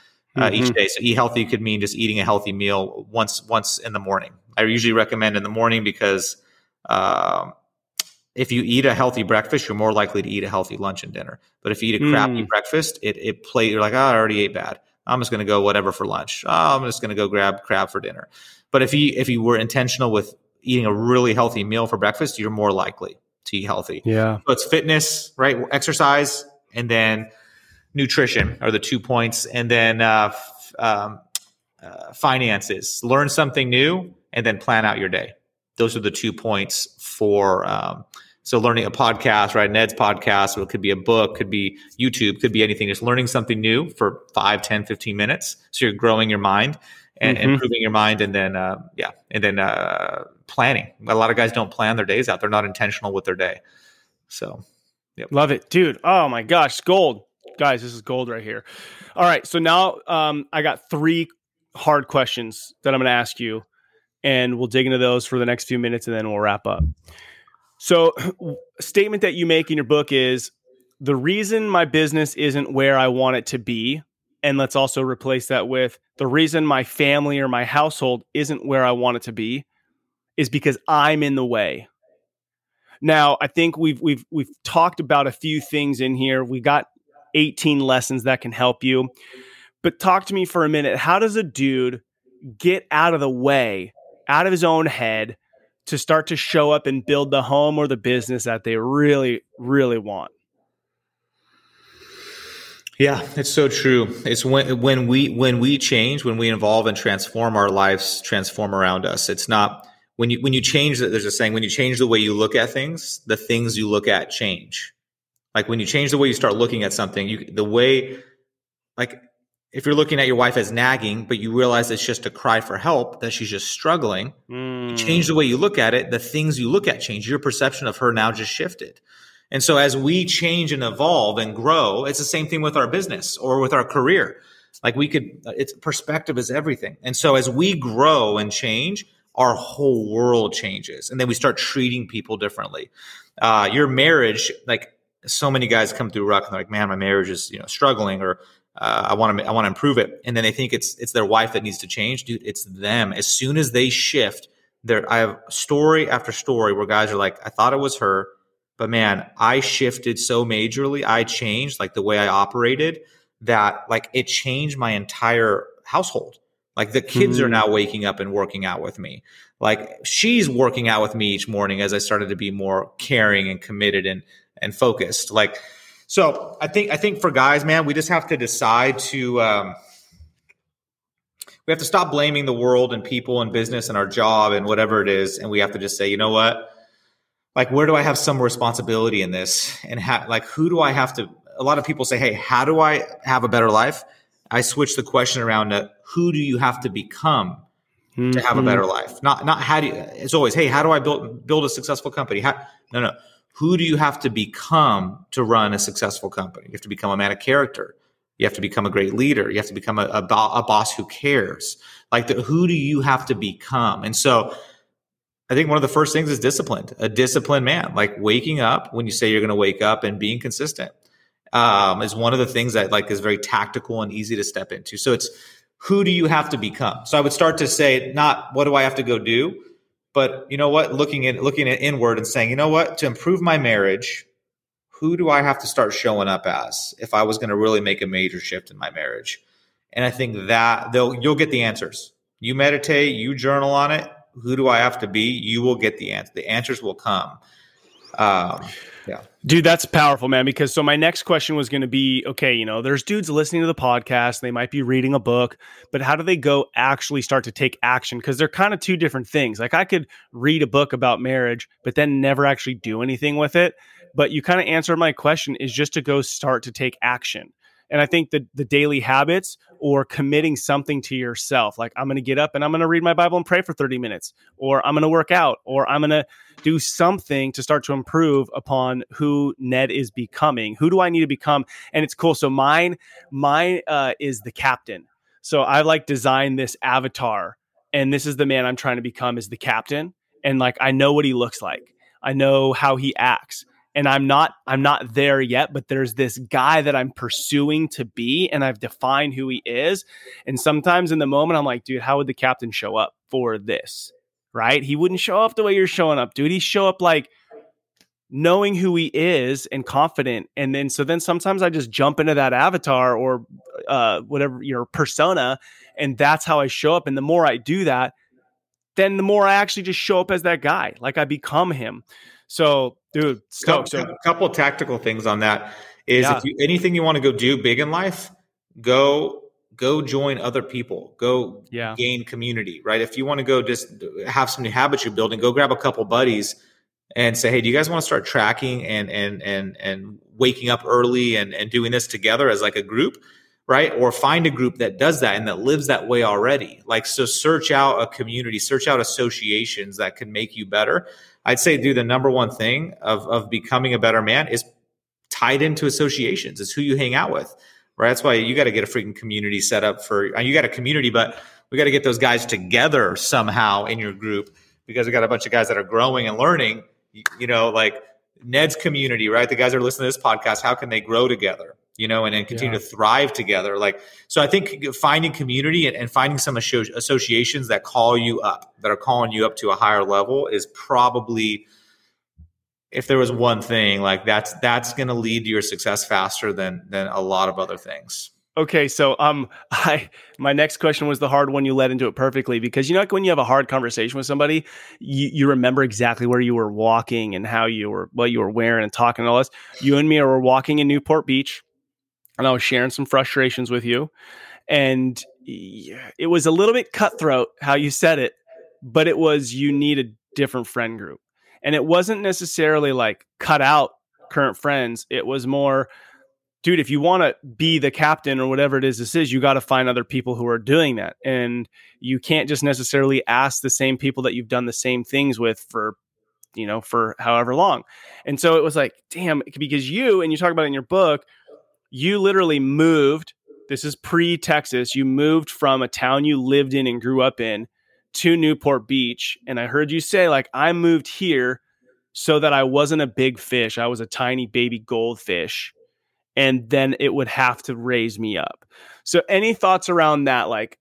Uh, mm-hmm. Each day, so eat healthy could mean just eating a healthy meal once once in the morning. I usually recommend in the morning because um, if you eat a healthy breakfast, you're more likely to eat a healthy lunch and dinner. But if you eat a crappy mm. breakfast, it it play you're like, oh, I already ate bad. I'm just going to go whatever for lunch. Oh, I'm just going to go grab crab for dinner. But if you if you were intentional with eating a really healthy meal for breakfast, you're more likely to eat healthy. Yeah. So it's fitness, right? Exercise, and then nutrition are the two points, and then uh, f- um, uh, finances. Learn something new, and then plan out your day. Those are the two points for. Um, so learning a podcast, right? Ned's podcast, or it could be a book, could be YouTube, could be anything. Just learning something new for 5, 10, 15 minutes. So you're growing your mind and mm-hmm. improving your mind. And then, uh, yeah, and then uh, planning. A lot of guys don't plan their days out. They're not intentional with their day. So, yep. love it, dude. Oh my gosh, gold, guys. This is gold right here. All right, so now um, I got three hard questions that I'm going to ask you, and we'll dig into those for the next few minutes, and then we'll wrap up. So, statement that you make in your book is the reason my business isn't where I want it to be. And let's also replace that with the reason my family or my household isn't where I want it to be is because I'm in the way. Now, I think we've we've we've talked about a few things in here. We got 18 lessons that can help you. But talk to me for a minute. How does a dude get out of the way, out of his own head to start to show up and build the home or the business that they really really want? Yeah, it's so true. It's when when we when we change, when we evolve and transform our lives, transform around us. It's not when you when you change that. there's a saying when you change the way you look at things the things you look at change like when you change the way you start looking at something you the way like if you're looking at your wife as nagging but you realize it's just a cry for help that she's just struggling mm. you change the way you look at it the things you look at change your perception of her now just shifted and so as we change and evolve and grow it's the same thing with our business or with our career like we could it's perspective is everything and so as we grow and change our whole world changes. And then we start treating people differently. Uh, your marriage, like so many guys come through ruck and they're like, man, my marriage is, you know, struggling or uh, I want to, I want to improve it. And then they think it's, it's their wife that needs to change. Dude, it's them. As soon as they shift, there, I have story after story where guys are like, I thought it was her, but man, I shifted so majorly. I changed like the way I operated that like it changed my entire household. Like the kids mm-hmm. are now waking up and working out with me. Like she's working out with me each morning as I started to be more caring and committed and and focused. Like so, I think I think for guys, man, we just have to decide to. Um, we have to stop blaming the world and people and business and our job and whatever it is, and we have to just say, you know what, like where do I have some responsibility in this, and ha- like who do I have to? A lot of people say, hey, how do I have a better life? I switch the question around to who do you have to become mm-hmm. to have a better mm-hmm. life? Not not how do you, it's always hey how do I build build a successful company? How, no no who do you have to become to run a successful company? You have to become a man of character. You have to become a great leader. You have to become a, a, a boss who cares. Like the, who do you have to become? And so I think one of the first things is disciplined, a disciplined man, like waking up when you say you're going to wake up and being consistent um, is one of the things that like is very tactical and easy to step into. So it's who do you have to become? So I would start to say not what do I have to go do, but you know what, looking at looking at inward and saying, you know what, to improve my marriage, who do I have to start showing up as if I was going to really make a major shift in my marriage? And I think that they'll you'll get the answers. You meditate, you journal on it. Who do I have to be? You will get the answer. The answers will come. Um, yeah. Dude, that's powerful, man. Because so my next question was going to be okay, you know, there's dudes listening to the podcast, they might be reading a book, but how do they go actually start to take action? Because they're kind of two different things. Like I could read a book about marriage, but then never actually do anything with it. But you kind of answered my question is just to go start to take action. And I think that the daily habits or committing something to yourself, like I'm going to get up and I'm going to read my Bible and pray for 30 minutes, or I'm going to work out, or I'm going to do something to start to improve upon who Ned is becoming. Who do I need to become? And it's cool. So mine, mine uh, is the captain. So I like design this avatar, and this is the man I'm trying to become is the captain. And like I know what he looks like. I know how he acts and I'm not I'm not there yet, but there's this guy that I'm pursuing to be and I've defined who he is. And sometimes in the moment I'm like, dude, how would the captain show up for this? Right? He wouldn't show up the way you're showing up, dude. He show up like knowing who he is and confident. And then so then sometimes I just jump into that avatar or uh whatever your persona and that's how I show up and the more I do that, then the more I actually just show up as that guy. Like I become him. So, dude, stoked. So, a couple tactical things on that is yeah. if you, anything you want to go do big in life, go go join other people. Go yeah. gain community, right? If you want to go just have some new habits you're building, go grab a couple buddies and say, "Hey, do you guys want to start tracking and and and and waking up early and and doing this together as like a group?" Right? Or find a group that does that and that lives that way already. Like, so search out a community, search out associations that can make you better. I'd say, do the number one thing of, of becoming a better man is tied into associations. It's who you hang out with, right? That's why you got to get a freaking community set up for, uh, you got a community, but we got to get those guys together somehow in your group because we got a bunch of guys that are growing and learning, you, know, like Ned's community, right? The guys that are listening to this podcast, how can they grow together? You know, and, and continue yeah. to thrive together. Like, so I think finding community and, and finding some associations that call you up, that are calling you up to a higher level is probably, if there was one thing, like that's, that's going to lead to your success faster than, than a lot of other things. Okay, so um, I my next question was the hard one. You led into it perfectly because you know, like when you have a hard conversation with somebody, you, you remember exactly where you were walking and how you were, what you were wearing and talking and all this. You and me were walking in Newport Beach, and I was sharing some frustrations with you. And it was a little bit cutthroat how you said it, but it was you need a different friend group. And it wasn't necessarily like cut out current friends. It was more, dude, if you want to be the captain or whatever it is this is, you got to find other people who are doing that. And you can't just necessarily ask the same people that you've done the same things with for you know for however long and so it was like damn because you and you talk about it in your book you literally moved. This is pre Texas. You moved from a town you lived in and grew up in to Newport Beach. And I heard you say, like, I moved here so that I wasn't a big fish. I was a tiny baby goldfish. And then it would have to raise me up. So, any thoughts around that? Like,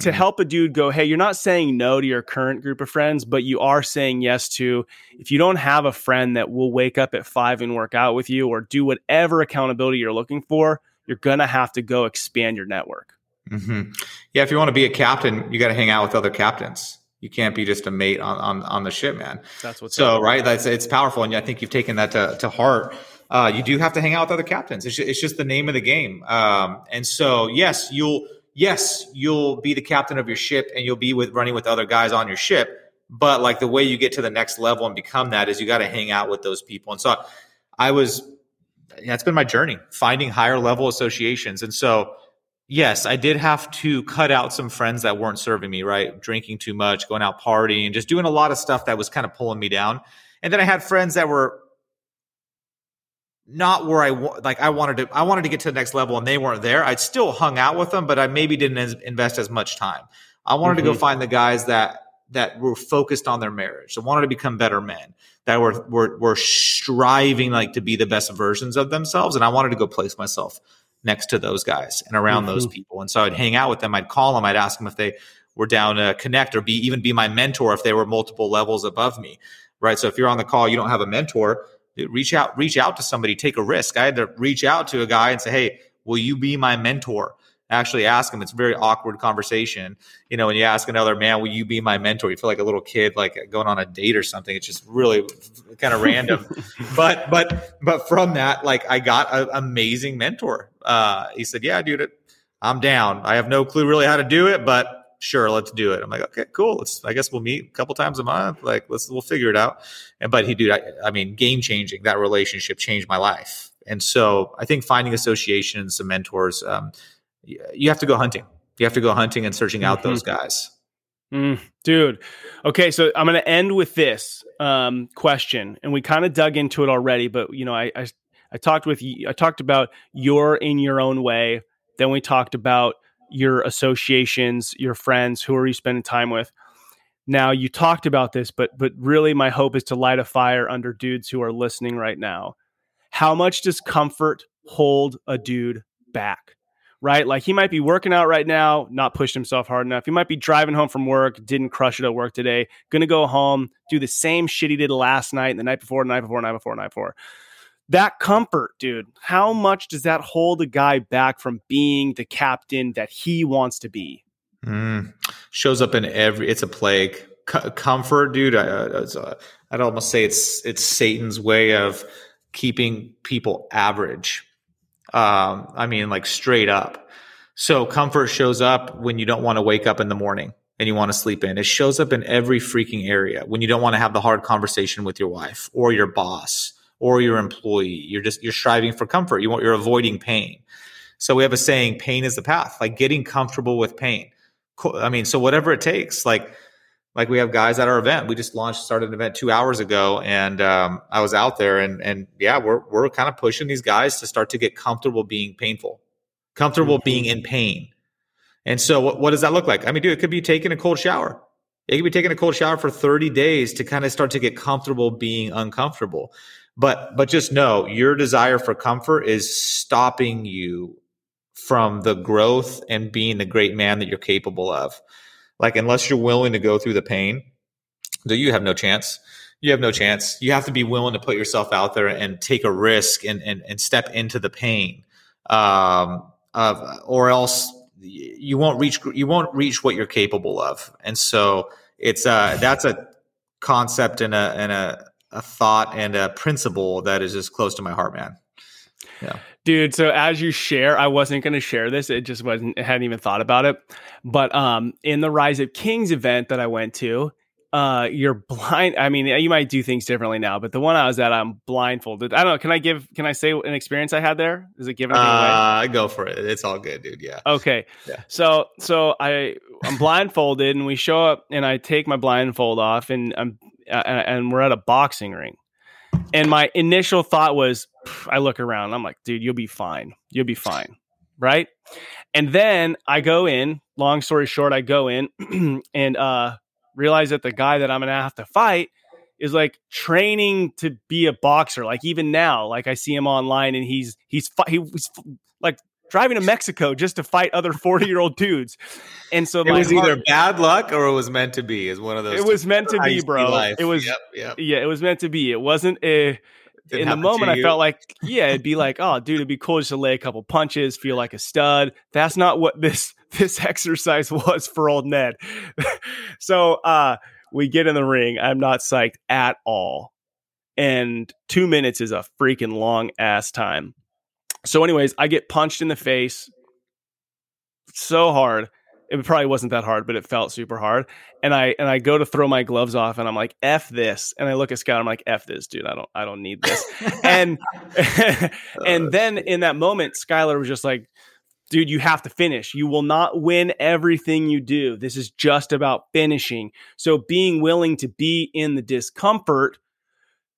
to mm. help a dude go, hey, you're not saying no to your current group of friends, but you are saying yes to if you don't have a friend that will wake up at five and work out with you or do whatever accountability you're looking for, you're going to have to go expand your network. Mm-hmm. Yeah, if you want to be a captain, you got to hang out with other captains. You can't be just a mate on on, on the ship, man. That's what's so right. That's it's powerful, and I think you've taken that to, to heart. Uh, you do have to hang out with other captains. It's just, it's just the name of the game. Um, and so, yes, you'll yes, you'll be the captain of your ship and you'll be with running with other guys on your ship. But like the way you get to the next level and become that is you got to hang out with those people. And so I was, that's been my journey, finding higher level associations. And so, yes, I did have to cut out some friends that weren't serving me, right? Drinking too much, going out partying, just doing a lot of stuff that was kind of pulling me down. And then I had friends that were not where I like I wanted to I wanted to get to the next level and they weren't there. I'd still hung out with them, but I maybe didn't invest as much time. I wanted mm-hmm. to go mm-hmm. find the guys that that were focused on their marriage. That wanted to become better men. That were were were striving like to be the best versions of themselves and I wanted to go place myself next to those guys and around mm-hmm. those people. And so I'd hang out with them, I'd call them, I'd ask them if they were down to connect or be even be my mentor if they were multiple levels above me. Right? So if you're on the call, you don't have a mentor, reach out, reach out to somebody, take a risk. I had to reach out to a guy and say, Hey, will you be my mentor? Actually ask him. It's a very awkward conversation. You know, when you ask another man, will you be my mentor? You feel like a little kid, like going on a date or something. It's just really kind of random. but, but, but from that, like I got an amazing mentor. Uh, he said, yeah, dude, I'm down. I have no clue really how to do it, but sure, let's do it. I'm like, okay, cool. Let's, I guess we'll meet a couple times a month. Like, let's, we'll figure it out. And, but he, dude, I, I mean, game changing. That relationship changed my life. And so I think finding associations, some mentors, um, you have to go hunting. You have to go hunting and searching out mm-hmm. those guys. Mm, dude. Okay, so I'm going to end with this um, question, and we kind of dug into it already, but you know, I, I I talked with you. I talked about your in your own way. Then we talked about your associations, your friends, who are you spending time with. Now you talked about this, but but really, my hope is to light a fire under dudes who are listening right now. How much does comfort hold a dude back? right? Like he might be working out right now, not pushed himself hard enough. He might be driving home from work, didn't crush it at work today, gonna go home, do the same shit he did last night, the night before, the night before, night before, night before. That comfort, dude, how much does that hold a guy back from being the captain that he wants to be? Mm. Shows up in every, it's a plague. C- comfort, dude, I, I'd almost say it's it's Satan's way of keeping people average um, I mean, like straight up. So comfort shows up when you don't want to wake up in the morning and you want to sleep in. It shows up in every freaking area when you don't want to have the hard conversation with your wife or your boss or your employee. You're just you're striving for comfort. You want you're avoiding pain. So we have a saying, pain is the path, like getting comfortable with pain. I mean, so whatever it takes, like like we have guys at our event. We just launched, started an event two hours ago, and um, I was out there, and and yeah, we're we're kind of pushing these guys to start to get comfortable being painful, comfortable mm-hmm. being in pain. And so, what, what does that look like? I mean, dude, it could be taking a cold shower. It could be taking a cold shower for 30 days to kind of start to get comfortable being uncomfortable. But but just know your desire for comfort is stopping you from the growth and being the great man that you're capable of. Like, unless you're willing to go through the pain, do you have no chance? You have no chance. You have to be willing to put yourself out there and take a risk and and, and step into the pain, um, of, or else you won't reach you won't reach what you're capable of. And so it's uh that's a concept and a and a a thought and a principle that is just close to my heart, man. Yeah. Dude, so as you share, I wasn't going to share this. It just wasn't, I hadn't even thought about it. But um, in the Rise Up Kings event that I went to, uh, you're blind. I mean, you might do things differently now, but the one I was at, I'm blindfolded. I don't know. Can I give, can I say an experience I had there? Is it given? Uh, go for it. It's all good, dude. Yeah. Okay. Yeah. So, so I, I'm blindfolded and we show up and I take my blindfold off and I'm, uh, and we're at a boxing ring. And my initial thought was, I look around, I'm like, dude, you'll be fine. You'll be fine. Right. And then I go in, long story short, I go in and uh, realize that the guy that I'm going to have to fight is like training to be a boxer. Like even now, like I see him online and he's, he's, he's like driving to Mexico just to fight other 40 year old dudes. And so it was heart, either bad luck or it was meant to be is one of those. It was meant to be, bro. Life. It was, yep, yep. yeah, it was meant to be. It wasn't a, in the moment I felt like, yeah, it'd be like, oh, dude, it'd be cool just to lay a couple punches, feel like a stud. That's not what this this exercise was for old Ned. so uh we get in the ring. I'm not psyched at all. And two minutes is a freaking long ass time. So, anyways, I get punched in the face so hard. It probably wasn't that hard, but it felt super hard. And I and I go to throw my gloves off, and I'm like, "F this!" And I look at Scott. I'm like, "F this, dude! I don't I don't need this." and and uh, then in that moment, Skylar was just like, dude, you have to finish. You will not win everything you do. This is just about finishing. So being willing to be in the discomfort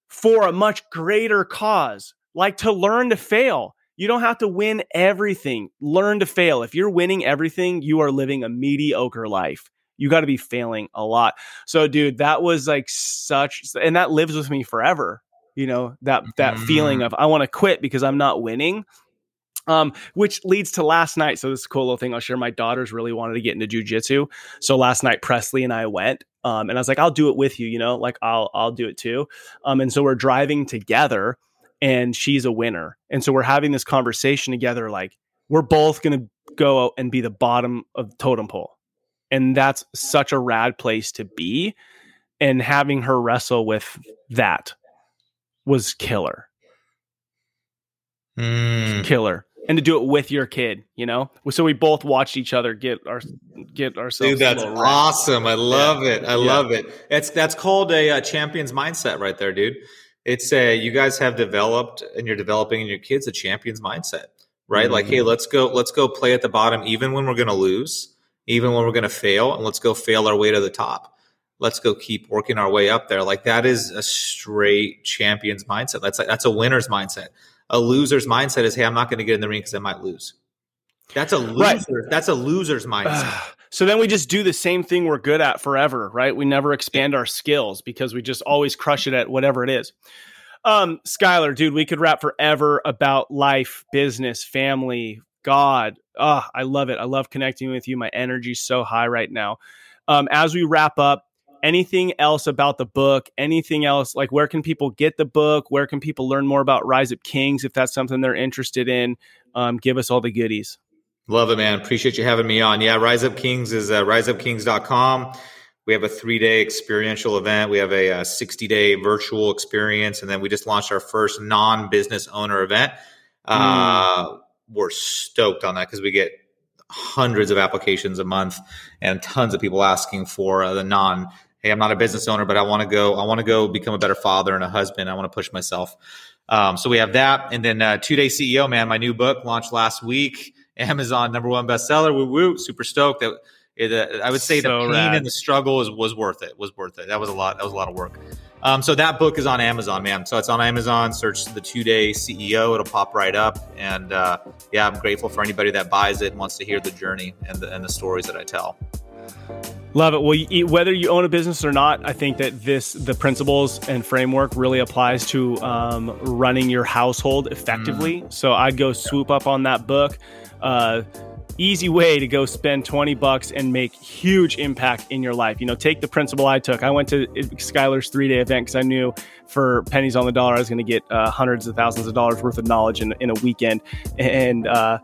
for a much greater cause, like to learn to fail. You don't have to win everything. Learn to fail. If you're winning everything, you are living a mediocre life. You got to be failing a lot. So, dude, that was like such, and that lives with me forever. You know that that mm-hmm. feeling of I want to quit because I'm not winning. Um, which leads to last night. So this is a cool little thing I'll share. My daughters really wanted to get into jujitsu. So last night Presley and I went. Um, and I was like, I'll do it with you, you know, like I'll I'll do it too. Um, and so we're driving together and she's a winner. And so we're having this conversation together like we're both going to go and be the bottom of the totem pole. And that's such a rad place to be. And having her wrestle with that was killer. Mm. Killer. And to do it with your kid, you know, so we both watched each other get our get ourselves. Dude, that's awesome! I love yeah. it. I yeah. love it. It's that's called a, a, champion's mindset, right there, dude it's a you guys have developed and you're developing in your kids a champion's mindset, right? Mm-hmm. Like, hey, let's go, let's go play at the bottom, even when we're going to lose, even when we're going to fail, and let's go fail our way to the top. Let's go keep working our way up there. Like that is a straight champion's mindset. That's like, that's a winner's mindset. A loser's mindset is, hey, I'm not going to get in the ring because I might lose. That's a loser. Right. That's a loser's mindset. So then we just do the same thing we're good at forever, right? We never expand our skills because we just always crush it at whatever it is. Um, Skylar, dude, we could rap forever about life, business, family, God. Oh, I love it. I love connecting with you. My energy's so high right now. Um, as we wrap up, anything else about the book? Anything else? Like, where can people get the book? Where can people learn more about Rise Up Kings if that's something they're interested in? Um, give us all the goodies. Love it, man. Appreciate you having me on. Yeah, Rise Up Kings is uh, riseupkings.com. We have a three day experiential event. We have a, a 60 day virtual experience. And then we just launched our first non business owner event. Mm. Uh, we're stoked on that because we get hundreds of applications a month and tons of people asking for uh, the non hey i'm not a business owner but i want to go i want to go become a better father and a husband i want to push myself um, so we have that and then uh, two day ceo man my new book launched last week Amazon number one bestseller. Woo woo! Super stoked that. It, uh, I would say so the pain rad. and the struggle is, was worth it. Was worth it. That was a lot. That was a lot of work. Um, so that book is on Amazon, man. So it's on Amazon. Search the two day CEO. It'll pop right up. And uh, yeah, I'm grateful for anybody that buys it and wants to hear the journey and the, and the stories that I tell. Love it. Well, you, whether you own a business or not, I think that this the principles and framework really applies to um, running your household effectively. Mm. So I'd go swoop up on that book uh, easy way to go spend 20 bucks and make huge impact in your life. You know, take the principle I took. I went to Skylar's three day event because I knew for pennies on the dollar, I was going to get uh, hundreds of thousands of dollars worth of knowledge in, in a weekend. And, uh, uh,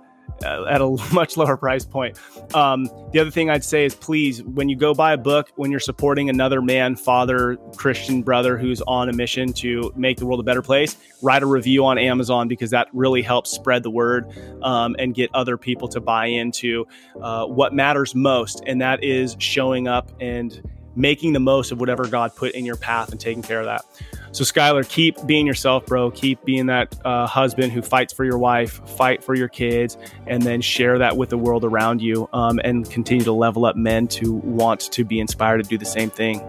at a much lower price point. Um, the other thing I'd say is please, when you go buy a book, when you're supporting another man, father, Christian brother who's on a mission to make the world a better place, write a review on Amazon because that really helps spread the word um, and get other people to buy into uh, what matters most. And that is showing up and making the most of whatever God put in your path and taking care of that. So, Skylar, keep being yourself, bro. Keep being that uh, husband who fights for your wife, fight for your kids, and then share that with the world around you um, and continue to level up men to want to be inspired to do the same thing.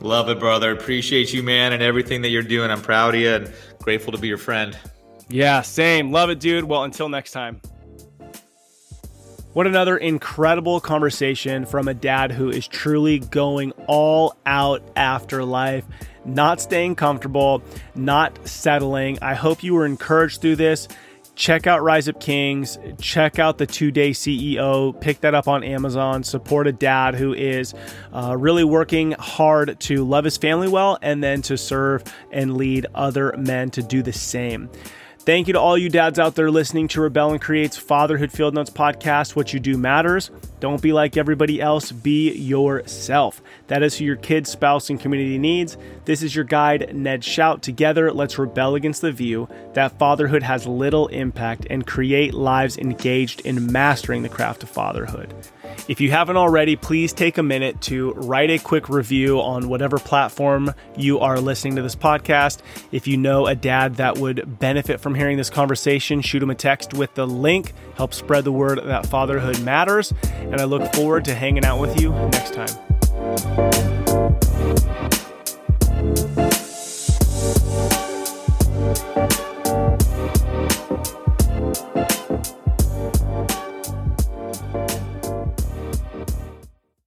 Love it, brother. Appreciate you, man, and everything that you're doing. I'm proud of you and grateful to be your friend. Yeah, same. Love it, dude. Well, until next time. What another incredible conversation from a dad who is truly going all out after life not staying comfortable, not settling. I hope you were encouraged through this. Check out Rise Up Kings. Check out the two day CEO. Pick that up on Amazon. Support a dad who is uh, really working hard to love his family well and then to serve and lead other men to do the same. Thank you to all you dads out there listening to Rebel and Create's Fatherhood Field Notes podcast. What you do matters. Don't be like everybody else, be yourself. That is who your kids, spouse, and community needs. This is your guide, Ned Shout. Together, let's rebel against the view that fatherhood has little impact and create lives engaged in mastering the craft of fatherhood. If you haven't already, please take a minute to write a quick review on whatever platform you are listening to this podcast. If you know a dad that would benefit from hearing this conversation, shoot him a text with the link. Help spread the word that fatherhood matters. And I look forward to hanging out with you next time.